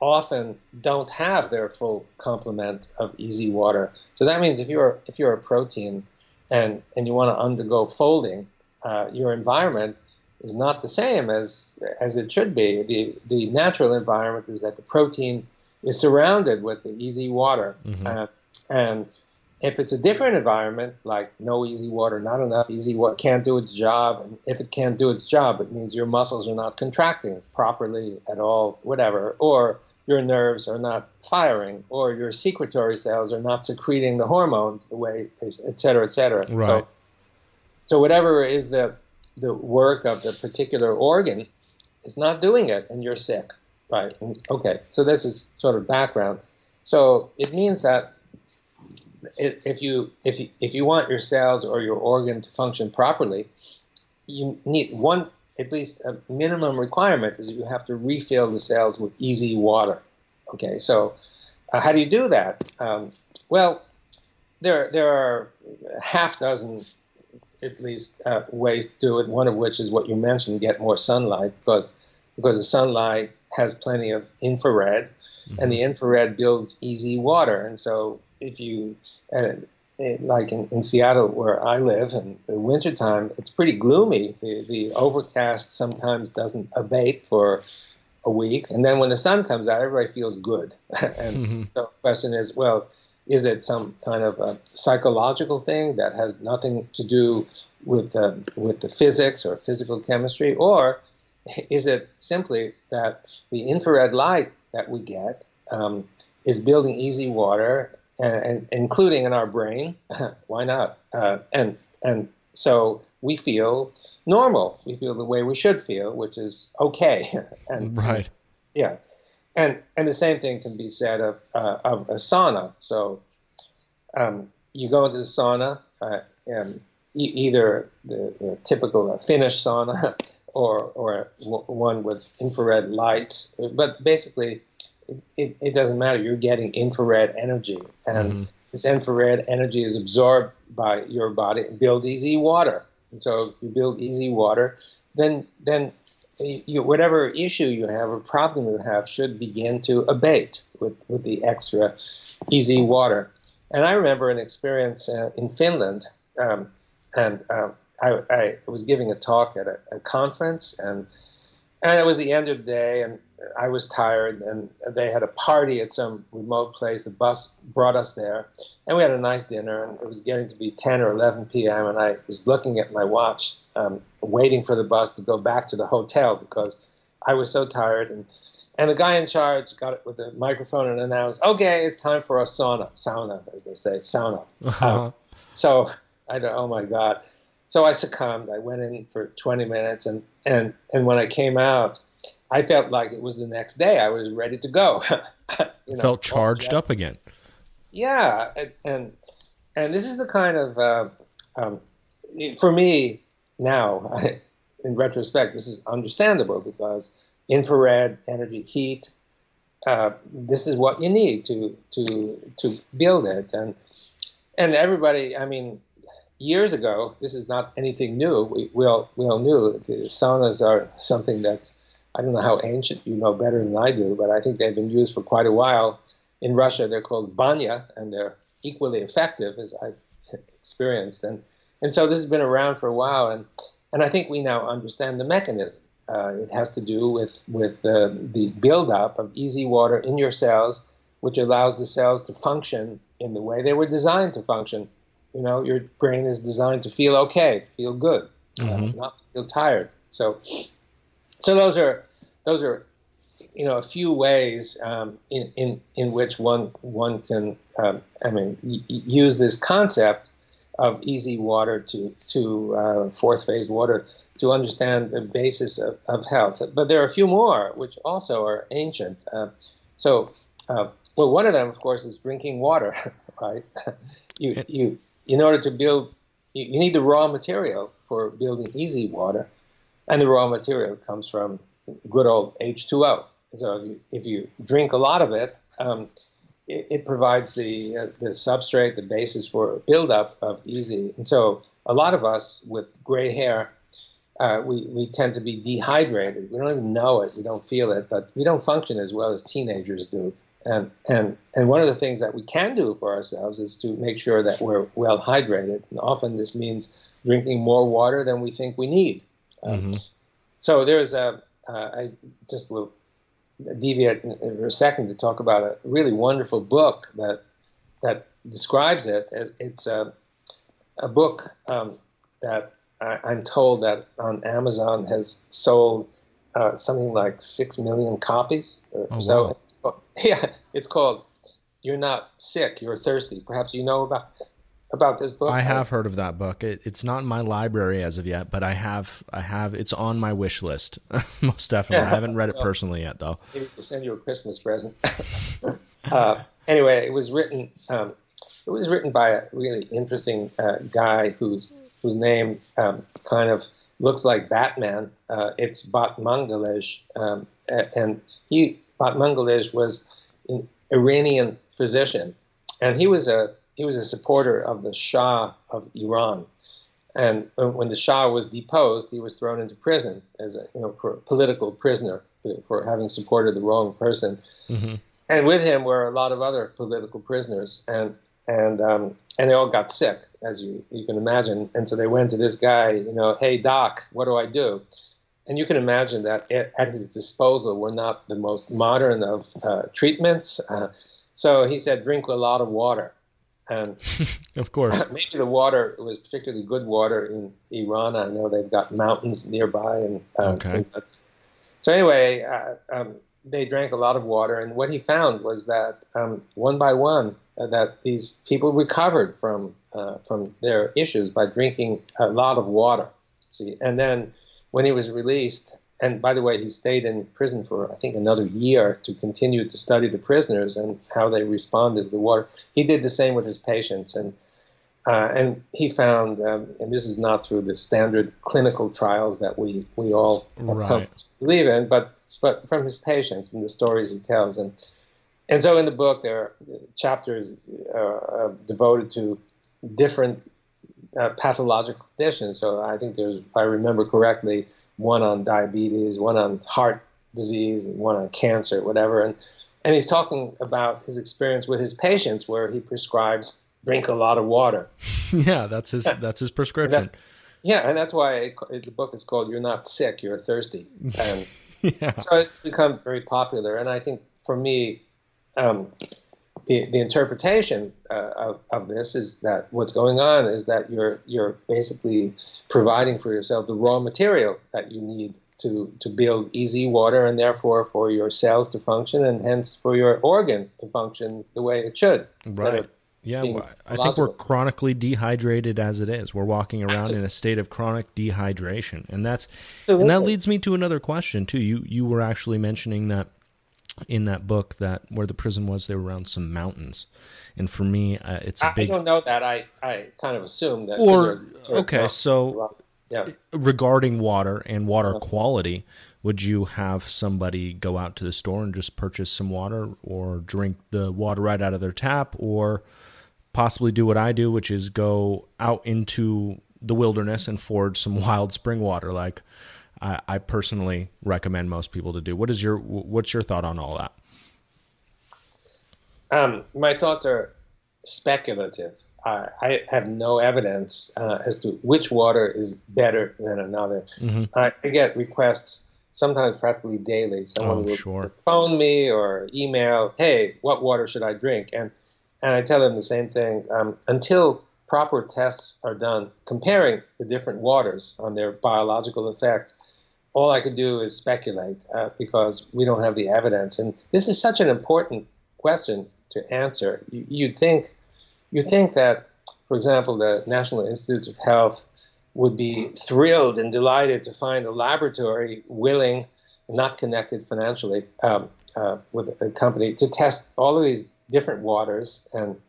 often don't have their full complement of EZ water. So that means if you're if you're a protein and and you want to undergo folding, uh, your environment is not the same as as it should be. The the natural environment is that the protein is surrounded with the EZ water, mm-hmm. uh, and if it's a different environment, like no EZ water, not enough EZ water, can't do its job, and if it can't do its job, it means your muscles are not contracting properly at all, whatever, or your nerves are not firing or your secretory cells are not secreting the hormones the way, et cetera, et cetera. Right. So, so whatever is the the work of the particular organ is not doing it, and you're sick. Right. Okay. So this is sort of background. So it means that if you if you if you want your cells or your organ to function properly, you need one at least a minimum requirement is you have to refill the cells with EZ water. Okay, so uh, how do you do that? Um, well, there there are half dozen at least uh, ways to do it. One of which is what you mentioned: get more sunlight, because because the sunlight has plenty of infrared, mm-hmm. and the infrared builds EZ water. And so if you uh, it, like in, in Seattle where I live, in the wintertime, it's pretty gloomy. The, the overcast sometimes doesn't abate for a week, and then when the sun comes out, everybody feels good. and mm-hmm. the question is, well, is it some kind of a psychological thing that has nothing to do with uh, with the physics or physical chemistry, or is it simply that the infrared light that we get um, is building EZ water, and, and, including in our brain? Why not? Uh, and and so we feel normal. We feel the way we should feel, which is okay. and right. Yeah. And and the same thing can be said of uh, of a sauna. So um, you go into the sauna, uh, and e- either the, the typical uh, Finnish sauna or or w- one with infrared lights, but basically. It, it, it, doesn't matter. You're getting infrared energy, and mm-hmm this infrared energy is absorbed by your body and builds EZ water. And so if you build EZ water, then then you, whatever issue you have or problem you have should begin to abate with, with the extra EZ water. And I remember an experience uh, in Finland, um, and um, I, I, was giving a talk at a, a conference, and and it was the end of the day, and I was tired, and they had a party at some remote place. The bus brought us there, and we had a nice dinner. And it was getting to be 10 or 11 p.m. And I was looking at my watch, um, waiting for the bus to go back to the hotel because I was so tired. And and the guy in charge got it with a microphone and announced, "Okay, it's time for a sauna, sauna, as they say, sauna." Uh-huh. Um, so I thought, "Oh my God!" So I succumbed. I went in for 20 minutes, and and and when I came out I felt like it was the next day. I was ready to go. you know, felt charged up again. Yeah, and and this is the kind of uh, um, for me now. in retrospect, this is understandable because infrared energy, heat. Uh, this is what you need to to to build it, and and everybody. I mean, years ago, this is not anything new. We, we all we all knew saunas are something that's I don't know how ancient you know better than I do, but I think they've been used for quite a while. In Russia, they're called banya, and they're equally effective, as I've experienced. And and so this has been around for a while, and and I think we now understand the mechanism. Uh, it has to do with with uh, the buildup of EZ water in your cells, which allows the cells to function in the way they were designed to function. You know, your brain is designed to feel okay, feel good, uh, mm-hmm. not feel tired. So, so those are those are you know a few ways um, in, in in which one one can um, I mean y- use this concept of EZ water to to uh, fourth phase water to understand the basis of, of health. But there are a few more which also are ancient. Uh, so uh, well, one of them, of course, is drinking water. Right? you you in order to build, you, need the raw material for building EZ water, and the raw material comes from good old H2O. So if you, if you drink a lot of it, um, it, it, provides the uh, the substrate, the basis for buildup of EZ. And so a lot of us with gray hair, uh, we, we tend to be dehydrated. We don't even know it. We don't feel it, but we don't function as well as teenagers do. And, and, and one of the things that we can do for ourselves is to make sure that we're well hydrated. And often this means drinking more water than we think we need. Um, mm-hmm. So there's a, uh, I just will deviate for a second to talk about a really wonderful book that that describes it. it it's a, a book um, that I, am told that on Amazon has sold uh, something like six million copies. oh, so. Wow. Yeah, it's called "You're Not Sick, You're Thirsty." Perhaps you know about about this book? I have heard of that book. It, it's not in my library as of yet, but I have I have it's on my wish list. Most definitely. I haven't read it personally yet though. Maybe we'll send you a Christmas present. uh, anyway, it was written um, it was written by a really interesting uh, guy whose whose name um, kind of looks like Batman. Uh, it's Batmanghelidj, um, and he Batmanghelidj was an Iranian physician, and he was a he was a supporter of the Shah of Iran. And when the Shah was deposed, he was thrown into prison as a you know, political prisoner for having supported the wrong person. Mm-hmm. And with him were a lot of other political prisoners. And and um, and they all got sick, as you you can imagine. And so they went to this guy, you know, hey doc, what do I do? And you can imagine that at his disposal were not the most modern of uh, treatments. Uh, so he said, drink a lot of water. And of course, maybe the water was particularly good water in Iran. I know they've got mountains nearby and uh, okay. So anyway, uh, um, they drank a lot of water, and what he found was that um, one by one, uh, that these people recovered from uh, from their issues by drinking a lot of water. See, and then when he was released, and by the way, he stayed in prison for I think another year to continue to study the prisoners and how they responded to the water. He did the same with his patients, and uh, and he found, um, and this is not through the standard clinical trials that we we all right. believe in, but but from his patients and the stories he tells. And and so in the book there are chapters uh, devoted to different uh, pathological conditions. So I think there's, if I remember correctly, one on diabetes, one on heart disease, and one on cancer, whatever. And and he's talking about his experience with his patients, where he prescribes drink a lot of water. yeah, that's his that's his prescription. And that, yeah, and that's why it, the book is called "You're Not Sick, You're Thirsty." And yeah. So it's become very popular, and I think for me, um, the the interpretation uh, of, of this is that what's going on is that you're you're basically providing for yourself the raw material that you need to to build EZ water, and therefore for your cells to function, and hence for your organ to function the way it should. Right. Yeah, well, I think we're chronically dehydrated as it is. We're walking around in a state of chronic dehydration, and that's and that leads me to another question too. You you were actually mentioning that in that book that where the prison was, they were around some mountains, and for me, uh, it's a big. I don't know that. I I kind of assume that. Or they're, they're okay, so yeah. regarding water and water okay. quality, would you have somebody go out to the store and just purchase some water, or drink the water right out of their tap, or possibly do what I do, which is go out into the wilderness and forage some wild spring water, like I, I personally recommend most people to do. What is your what's your thought on all that? Um, my thoughts are speculative. Uh, I have no evidence uh, as to which water is better than another. Mm-hmm. I get requests sometimes practically daily. Someone oh, will sure. phone me or email, "Hey, what water should I drink?" and and I tell them the same thing. Um, until proper tests are done comparing the different waters on their biological effect, all I could do is speculate uh, because we don't have the evidence. And this is such an important question to answer. You, you'd think, you think that, for example, the National Institutes of Health would be thrilled and delighted to find a laboratory willing, not connected financially, um, uh, with a company to test all of these different waters, and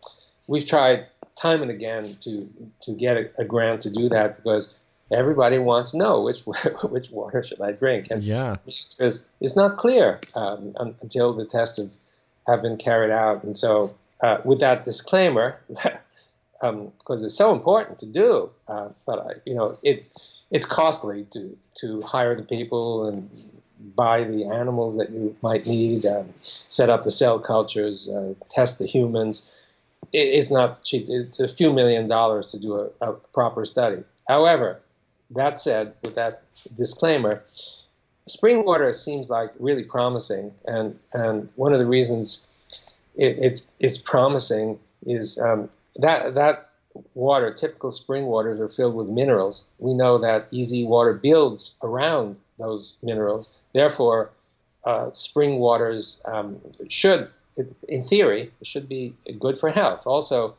we've tried time and again to to get a, a grant to do that because everybody wants to know which which water should I drink, and yeah, because it's not clear um, until the tests have, have been carried out. And so, uh, with that disclaimer, because um, it's so important to do, uh, but uh, you know it it's costly to to hire the people and buy the animals that you might need, um, set up the cell cultures, uh, test the humans. It, it's not cheap. It's a few million dollars to do a, a, proper study. However, that said, with that disclaimer, spring water seems like really promising, and and one of the reasons it, it's it's promising is um, that that water, typical spring waters, are filled with minerals. We know that EZ water builds around those minerals. Therefore, uh, spring waters um, should, in theory, should be good for health. Also,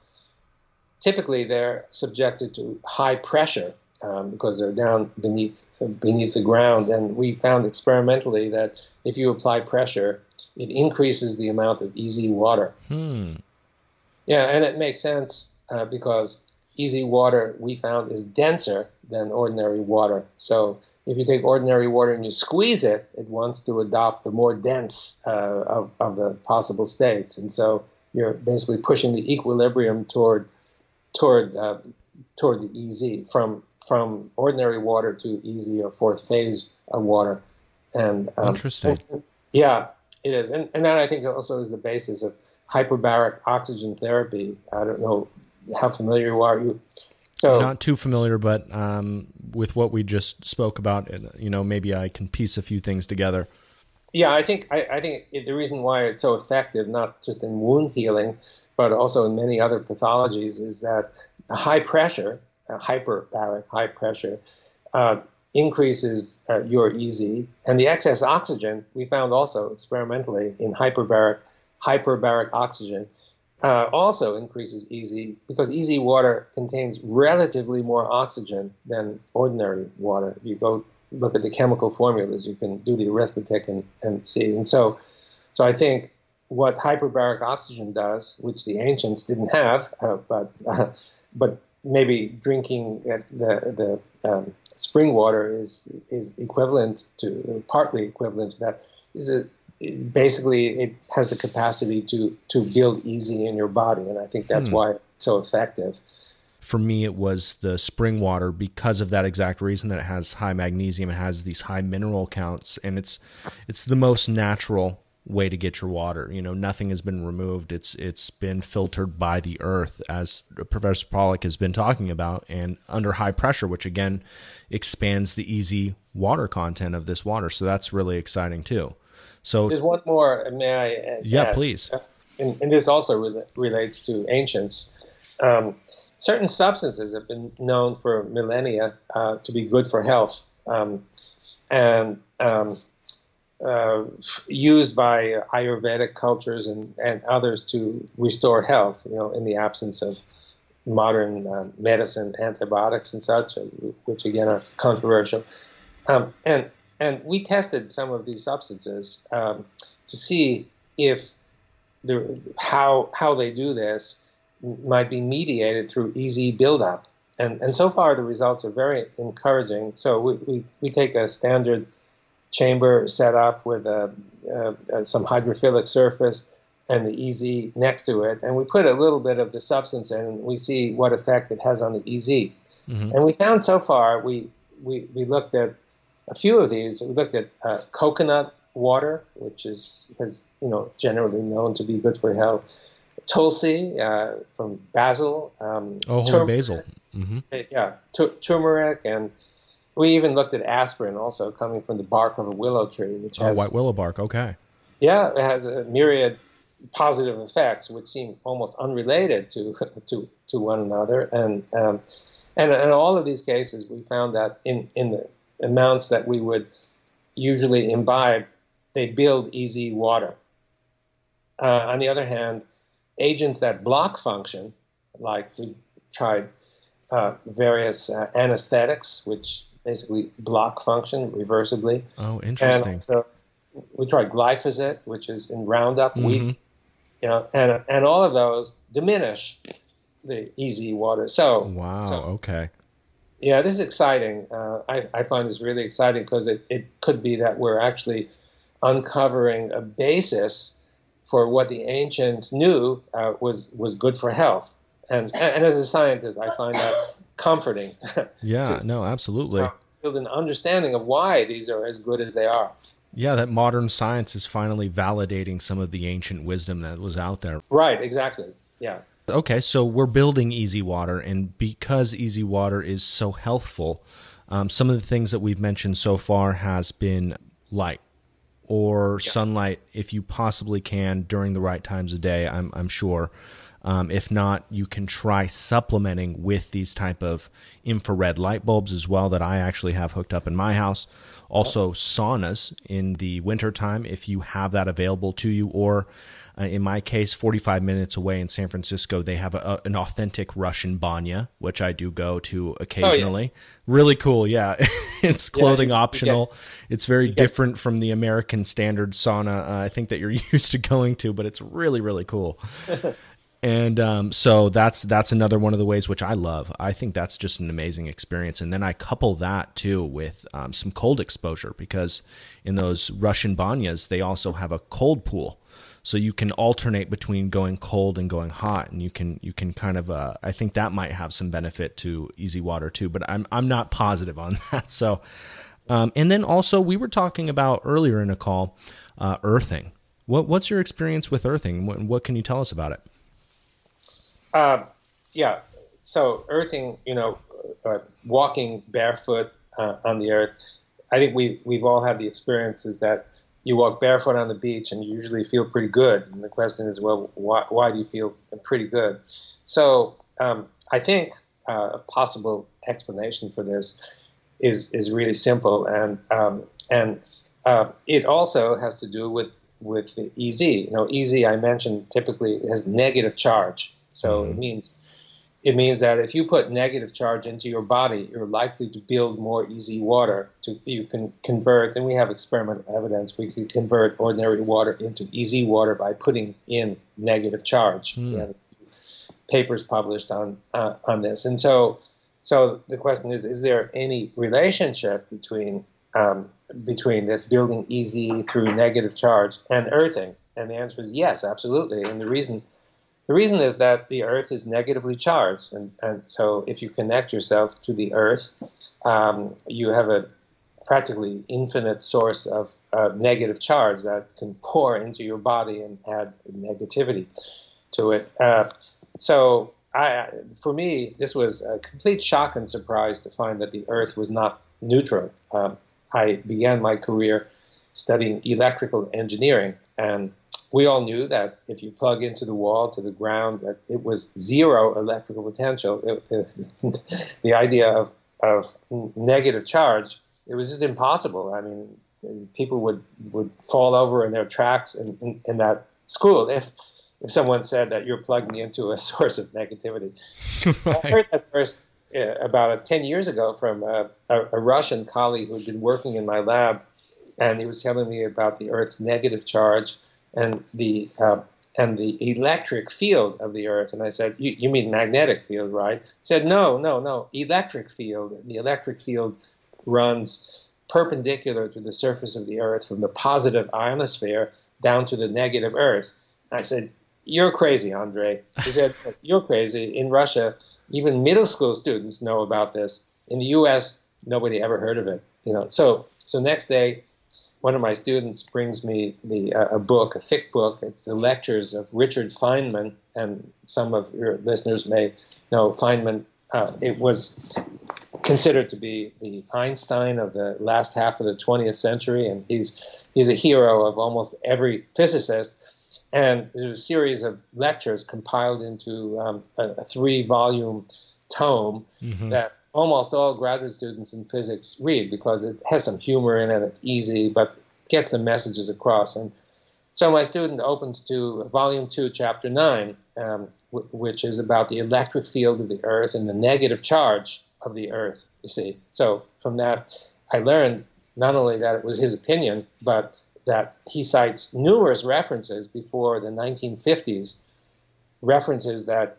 typically they're subjected to high pressure um, because they're down beneath beneath the ground, and we found experimentally that if you apply pressure, it increases the amount of EZ water. Hmm. Yeah, and it makes sense uh, because EZ water we found is denser than ordinary water. So if you take ordinary water and you squeeze it, it wants to adopt the more dense uh, of, of the possible states. And so you're basically pushing the equilibrium toward toward uh, toward the EZ from from ordinary water to EZ or fourth phase of water. And um, interesting. yeah, it is, and and that I think also is the basis of hyperbaric oxygen therapy. I don't know how familiar you are. You so not too familiar, but um, with what we just spoke about, you know, maybe I can piece a few things together. Yeah, I think I, I think the reason why it's so effective, not just in wound healing, but also in many other pathologies, is that high pressure, hyperbaric high pressure, uh, increases uh, your EZ, and the excess oxygen we found also experimentally in hyperbaric hyperbaric oxygen uh, also increases EZ because EZ water contains relatively more oxygen than ordinary water. You go look at the chemical formulas, you can do the arithmetic and, and see. And so, so I think what hyperbaric oxygen does, which the ancients didn't have, uh, but uh, but maybe drinking the the um, spring water is is equivalent to partly equivalent to that. Is it basically it has the capacity to to build EZ in your body, and I think that's hmm. why it's so effective. For me, it was the spring water because of that exact reason that it has high magnesium, it has these high mineral counts, and it's it's the most natural way to get your water. You know, nothing has been removed. It's it's been filtered by the earth, as Professor Pollack has been talking about, and under high pressure, which again expands the EZ water content of this water. So that's really exciting too. So there's one more. May I? Add? Yeah, please. And, and, this also re- relates to ancients. Um, certain substances have been known for millennia uh, to be good for health, um, and um, uh, used by Ayurvedic cultures and, and others to restore health. You know, in the absence of modern uh, medicine, antibiotics, and such, uh, which again are controversial. Um, and and we tested some of these substances um, to see if the, how, how they do this might be mediated through EZ buildup. And, and so far, the results are very encouraging. So we, we, we take a standard chamber set up with a, some hydrophilic surface and the EZ next to it, and we put a little bit of the substance in, and we see what effect it has on the EZ. Mm-hmm. And we found so far, we, we, we looked at a few of these. We looked at uh, coconut water, which is has you know generally known to be good for health. Tulsi uh, from basil. Um, oh, holy basil. Mm-hmm. Yeah, turmeric, and we even looked at aspirin, also coming from the bark of a willow tree, which oh, has white willow bark. Okay. Yeah, it has a myriad positive effects, which seem almost unrelated to to to one another, and um, and in all of these cases, we found that in in the amounts that we would usually imbibe, they build EZ water. Uh, on the other hand, agents that block function, like we tried uh, various uh, anesthetics, which basically block function reversibly. Oh, interesting. So we tried glyphosate, which is in Roundup mm-hmm. you know, and and all of those diminish the EZ water. So wow, so, okay. Yeah, this is exciting. Uh, I, I, find this really exciting because it, it could be that we're actually uncovering a basis for what the ancients knew uh, was was good for health. And, and as a scientist, I find that comforting. Yeah, to, no, absolutely. Uh, build an understanding of why these are as good as they are. Yeah, that modern science is finally validating some of the ancient wisdom that was out there. Right, exactly. Yeah. Okay, so we're building EZ Water, and because EZ Water is so healthful, um, some of the things that we've mentioned so far has been light or yeah. sunlight if you possibly can during the right times of day. I'm, I'm sure. Um, if not, you can try supplementing with these type of infrared light bulbs as well that I actually have hooked up in my house. Also, saunas in the wintertime if you have that available to you, or uh, in my case, 45 minutes away in San Francisco, they have a, an authentic Russian banya, which I do go to occasionally. Oh, yeah. Really cool. Yeah. it's clothing yeah, optional. It's very different get, from the American standard sauna, uh, I think, that you're used to going to, but it's really, really cool. and um, so that's that's another one of the ways which I love. I think that's just an amazing experience. And then I couple that too with um, some cold exposure because in those Russian banyas they also have a cold pool, so you can alternate between going cold and going hot and you can you can kind of uh, i think that might have some benefit to EZ Water too but i'm i'm not positive on that so um, and then also we were talking about earlier in a call uh, earthing What What's your experience with earthing? What, what can you tell us about it? Uh, yeah. So earthing, you know, uh, walking barefoot uh, on the earth. I think we we've all had the experiences that you walk barefoot on the beach and you usually feel pretty good. And the question is, well, why, why do you feel pretty good? So um, I think uh, a possible explanation for this is is really simple, and um, and uh, it also has to do with with the EZ. You know, EZ I mentioned typically has negative charge, so mm-hmm. it means it means that if you put negative charge into your body, you're likely to build more EZ water. To you can convert, and we have experimental evidence we can convert ordinary water into EZ water by putting in negative charge. Mm. papers published on uh, on this, and so so the question is: Is there any relationship between um, between this building EZ through negative charge and earthing? And the answer is yes, absolutely. And the reason the reason is that the Earth is negatively charged, and, and so if you connect yourself to the Earth, um, you have a practically infinite source of uh, negative charge that can pour into your body and add negativity to it. Uh, so, I, for me, this was a complete shock and surprise to find that the Earth was not neutral. Um, I began my career studying electrical engineering, and we all knew that if you plug into the wall to the ground, that it was zero electrical potential. It, it, the idea of, of negative charge, it was just impossible. I mean, people would, would fall over in their tracks in, in, in that school if if someone said that you're plugging into a source of negativity. right. I heard that first uh, about 10 years ago from uh, a, a Russian colleague who had been working in my lab, and he was telling me about the Earth's negative charge and the uh, and the electric field of the Earth. And I said, you, you mean magnetic field, right? Said, no, no, no, electric field. The electric field runs perpendicular to the surface of the Earth from the positive ionosphere down to the negative Earth. I said, you're crazy, Andre. He said, you're crazy. In Russia, even middle school students know about this. In the U.S., nobody ever heard of it. You know, so so next day one of my students brings me the uh, a book, a thick book. It's the lectures of Richard Feynman, and some of your listeners may know Feynman. Uh, it was considered to be the Einstein of the last half of the 20th century, and he's he's a hero of almost every physicist. And there's a series of lectures compiled into um, a, a three-volume tome mm-hmm. that almost all graduate students in physics read because it has some humor in it, it's easy, but gets the messages across. And so my student opens to volume two, chapter nine, um, w- which is about the electric field of the Earth and the negative charge of the Earth, you see. So from that, I learned not only that it was his opinion, but that he cites numerous references before the 1950s, references that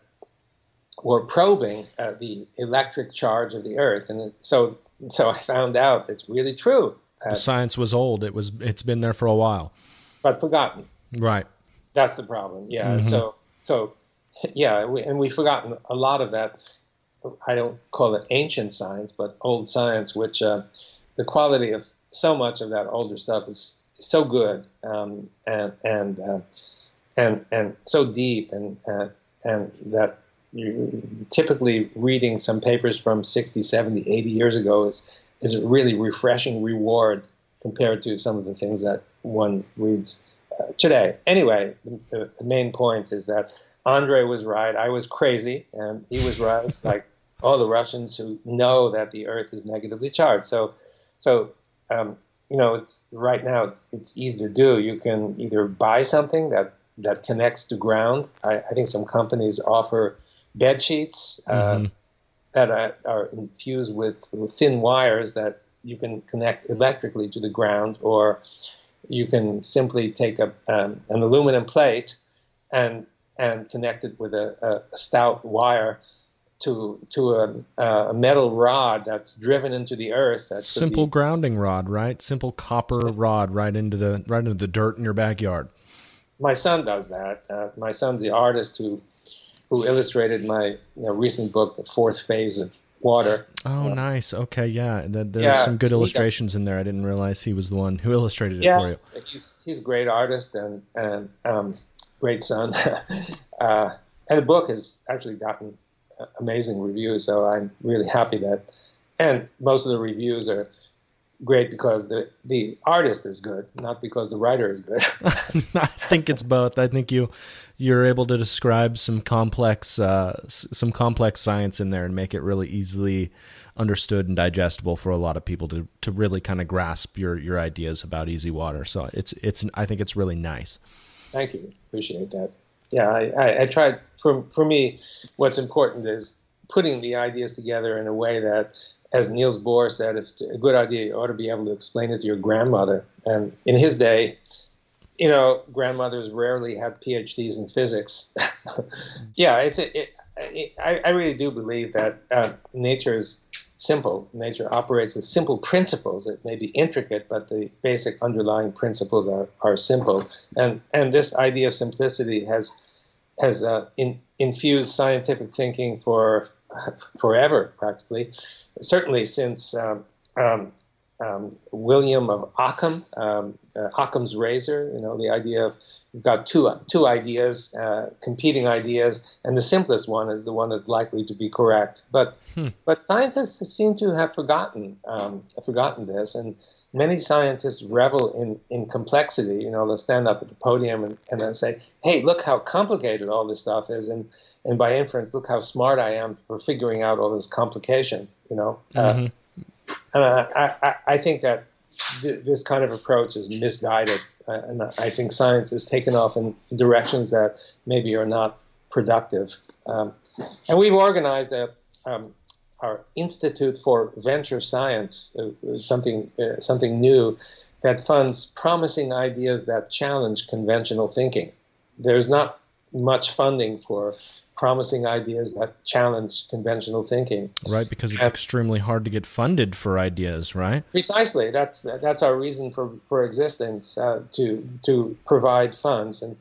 were probing uh, the electric charge of the Earth, and so so I found out it's really true. Uh, science was old; it was it's been there for a while, but forgotten. Right. That's the problem. Yeah. Mm-hmm. So so yeah, we, and we've forgotten a lot of that. I don't call it ancient science, but old science, which uh, the quality of so much of that older stuff is so good um, and and uh, and and so deep and uh, and that typically reading some papers from 60, 70, 80 years ago is, is a really refreshing reward compared to some of the things that one reads uh, today. Anyway, the, the, main point is that Andre was right. I was crazy, and he was right. like all the Russians who know that the Earth is negatively charged. So, so um, you know, it's right now it's it's easy to do. You can either buy something that that connects to ground. I, I think some companies offer bed sheets uh, mm-hmm. that are, are, infused with, with thin wires that you can connect electrically to the ground, or you can simply take a, um, an aluminum plate and and connect it with a, a stout wire to to a, a, metal rod that's driven into the earth. That's simple be, grounding rod, right? Simple copper rod right into the right into the dirt in your backyard. My son does that. Uh, my son's the artist who who illustrated my you know, recent book, The Fourth Phase of, water. Oh, uh, nice. Okay, yeah. There's yeah, some good illustrations got, in there. I didn't realize he was the one who illustrated it yeah, for you. He's he's a great artist and and um, great son. uh, and the book has actually gotten amazing reviews, so I'm really happy that. And most of the reviews are great because the the artist is good, not because the writer is good. I think it's both. I think you you're able to describe some complex uh, some complex science in there and make it really easily understood and digestible for a lot of people to to really kind of grasp your your ideas about EZ water. So it's it's I think it's really nice. Thank you. Appreciate that. Yeah, I, I, I tried for for me. What's important is putting the ideas together in a way that as Niels Bohr said, if a good idea, you ought to be able to explain it to your grandmother. And in his day, you know, grandmothers rarely had PhDs in physics. yeah, it's a, it, it, I, I, really do believe that uh, nature is simple. Nature operates with simple principles. It may be intricate, but the basic underlying principles are, are simple. And and this idea of simplicity has has uh, in, infused scientific thinking for forever, practically. Certainly since um, um, um, William of Ockham, um, uh, Occam's razor. You know, the idea of you've got two two ideas, uh, competing ideas, and the simplest one is the one that's likely to be correct. But hmm. but scientists seem to have forgotten um, forgotten this, and many scientists revel in in complexity. You know, they'll stand up at the podium and, and then say, "Hey, look how complicated all this stuff is," and and by inference, look how smart I am for figuring out all this complication. You know. Uh, mm-hmm. And I, I, I think that th- this kind of approach is misguided, uh, and I think science has taken off in directions that maybe are not productive. Um, and we've organized a, um, our Institute for Venture Science, uh, something uh, something new that funds promising ideas that challenge conventional thinking. There's not much funding for promising ideas that challenge conventional thinking. Right, because it's and, extremely hard to get funded for ideas, right? Precisely. That's that's our reason for for existence uh, to to provide funds. And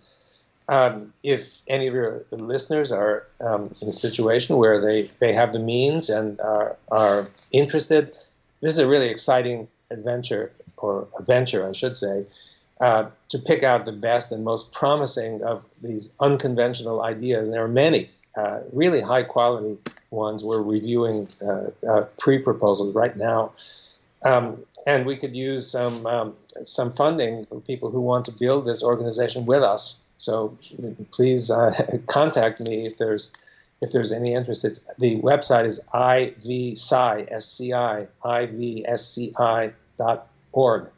um, if any of your listeners are um, in a situation where they they have the means and are are interested, this is a really exciting adventure or adventure, I should say. Uh, to pick out the best and most promising of these unconventional ideas. And there are many uh, really high quality ones. We're reviewing uh, uh pre proposals right now. Um, and we could use some um, some funding for people who want to build this organization with us. So please uh, contact me if there's if there's any interest. It's, the website is ivsci, S-C-I, I-V-S-C-I dot org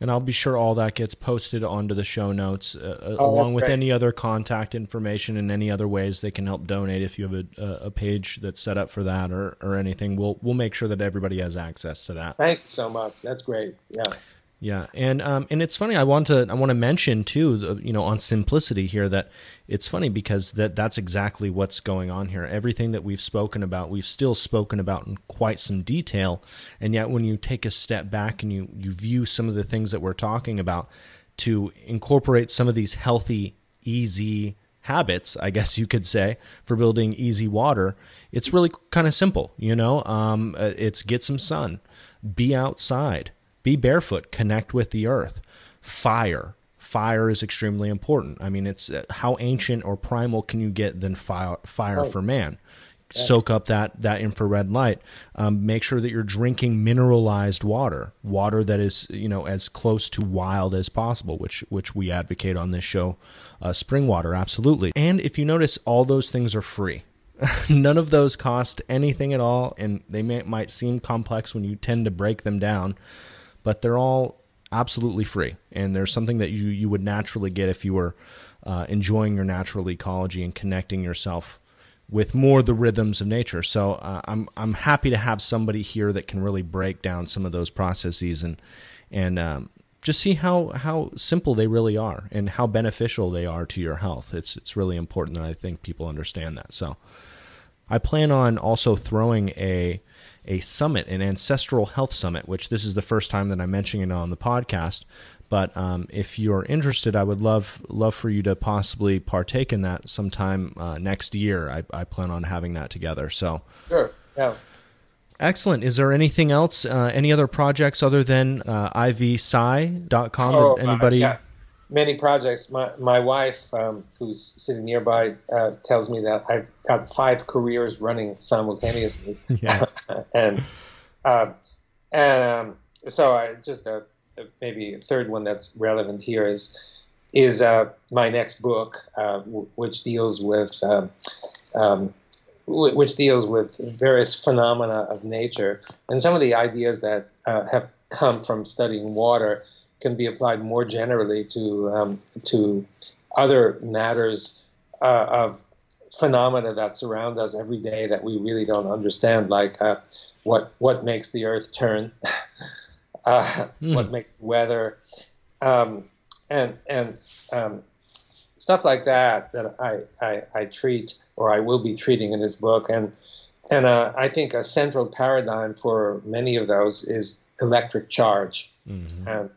and I'll be sure all that gets posted onto the show notes, uh, uh oh, along with great. any other contact information and any other ways they can help donate. If you have a, a page that's set up for that or, or anything, we'll we'll make sure that everybody has access to that. Thank you so much. That's great. Yeah. Yeah, and um, and it's funny. I want to I want to mention too, you know, on simplicity here that it's funny because that that's exactly what's going on here. Everything that we've spoken about, we've still spoken about in quite some detail, and yet when you take a step back and you you view some of the things that we're talking about, to incorporate some of these healthy, easy habits, I guess you could say, for building EZ water, it's really kind of simple. You know, um, uh, it's get some sun, be outside be barefoot, connect with the earth. Fire. Fire is extremely important. I mean, it's uh, how ancient or primal can you get than fire, fire oh. for man? Soak up that, that infrared light. Um, make sure that you're drinking mineralized water, water that is you know as close to wild as possible, which which we advocate on this show. Uh, spring water, absolutely. And if you notice, all those things are free. None of those cost anything at all, and they may, might seem complex when you tend to break them down but they're all absolutely free. And there's something that you, you would naturally get if you were uh, enjoying your natural ecology and connecting yourself with more the rhythms of nature. So uh, I'm I'm happy to have somebody here that can really break down some of those processes and and um, just see how how simple they really are and how beneficial they are to your health. It's it's really important that I think people understand that. So I plan on also throwing a a summit, an ancestral health summit, which this is the first time that I'm mentioning it on the podcast. But um, if you're interested, I would love love for you to possibly partake in that sometime uh, next year. I, I, plan on having that together. So sure, yeah. Excellent. Is there anything else? Uh, any other projects other than uh, ivsci.com? Oh, that anybody? Uh, yeah. Many projects. My my wife, um, who's sitting nearby, uh, tells me that I've got five careers running simultaneously. Yeah. and um, and um, so I just uh, maybe a third one that's relevant here is is uh, my next book, uh, w- which deals with um, um, w- which deals with various phenomena of nature and some of the ideas that uh, have come from studying water can be applied more generally to um, to other matters uh, of phenomena that surround us every day that we really don't understand, like uh, what what makes the Earth turn, uh, Hmm. what makes weather, um, and and um, stuff like that that I, I I treat or I will be treating in this book, and and uh, I think a central paradigm for many of those is electric charge, Mhm. and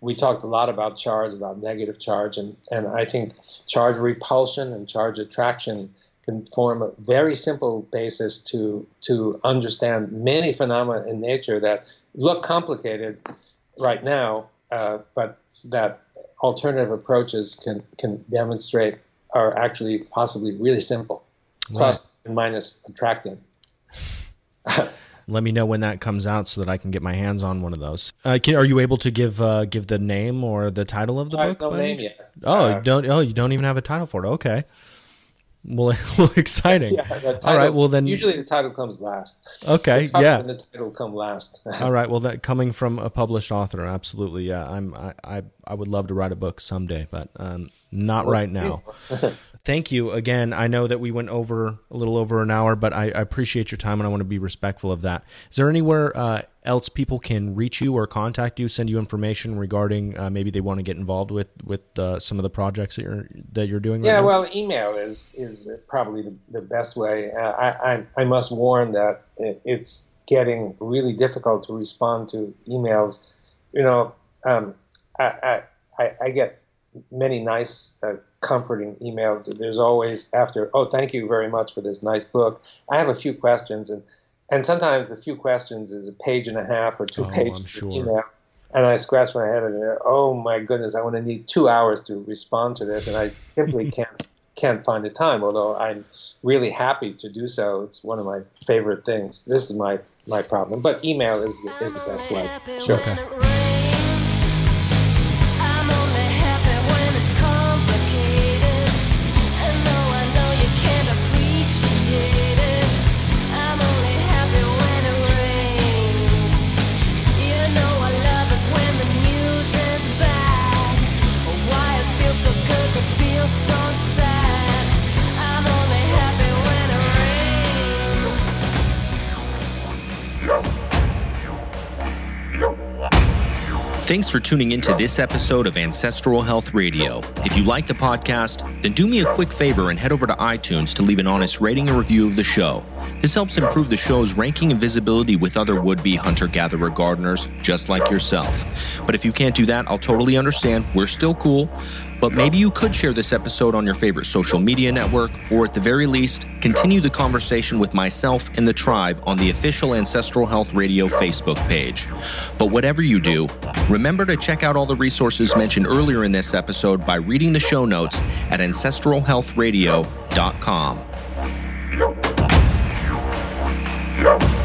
we talked a lot about charge, about negative charge, and, and I think charge repulsion and charge attraction can form a very simple basis to to understand many phenomena in nature that look complicated right now, uh, but that alternative approaches can can demonstrate are actually possibly really simple, plus and minus attracting. Let me know when that comes out so that I can get my hands on one of those. Uh, can, are you able to give uh, give the name or the title of the book? no name yet. Oh, Uh, you don't. Oh, you don't even have a title for it. Okay. Well, well exciting. yeah, title- right. Well, then. usually the title comes last. Okay. The Yeah. and the title come last. All right. Well, that coming from a published author, absolutely. Yeah. I'm. I. I, I would love to write a book someday, but um, not right now. Thank you again. I know that we went over a little over an hour, but I, I appreciate your time and I want to be respectful of that. Is there anywhere uh, else people can reach you or contact you, send you information regarding uh, maybe they want to get involved with with uh, some of the projects that you're that you're doing? Yeah, right now? well, email is is probably the, the best way. Uh, I, I I must warn that it's getting really difficult to respond to emails. You know, um, I, I I I get many nice, uh, comforting emails. There's always after, oh, thank you very much for this nice book. I have a few questions, and and sometimes the few questions is a page and a half or two Oh, pages I'm sure. email. And I scratch my head and oh my goodness, I want to need two hours to respond to this, and I simply can't can't find the time. Although I'm really happy to do so, it's one of my favorite things. This is my my problem, but email is the, is the best way. Sure. Okay. Thanks for tuning into this episode of Ancestral Health Radio. If you like the podcast, then do me a quick favor and head over to iTunes to leave an honest rating and review of the show. This helps improve the show's ranking and visibility with other would be hunter gatherer gardeners just like yourself. But if you can't do that, I'll totally understand. We're still cool. But maybe you could share this episode on your favorite social media network, or at the very least, continue the conversation with myself and the tribe on the official Ancestral Health Radio Facebook page. But whatever you do, remember to check out all the resources mentioned earlier in this episode by reading the show notes at ancestralhealthradio.com. Yeah.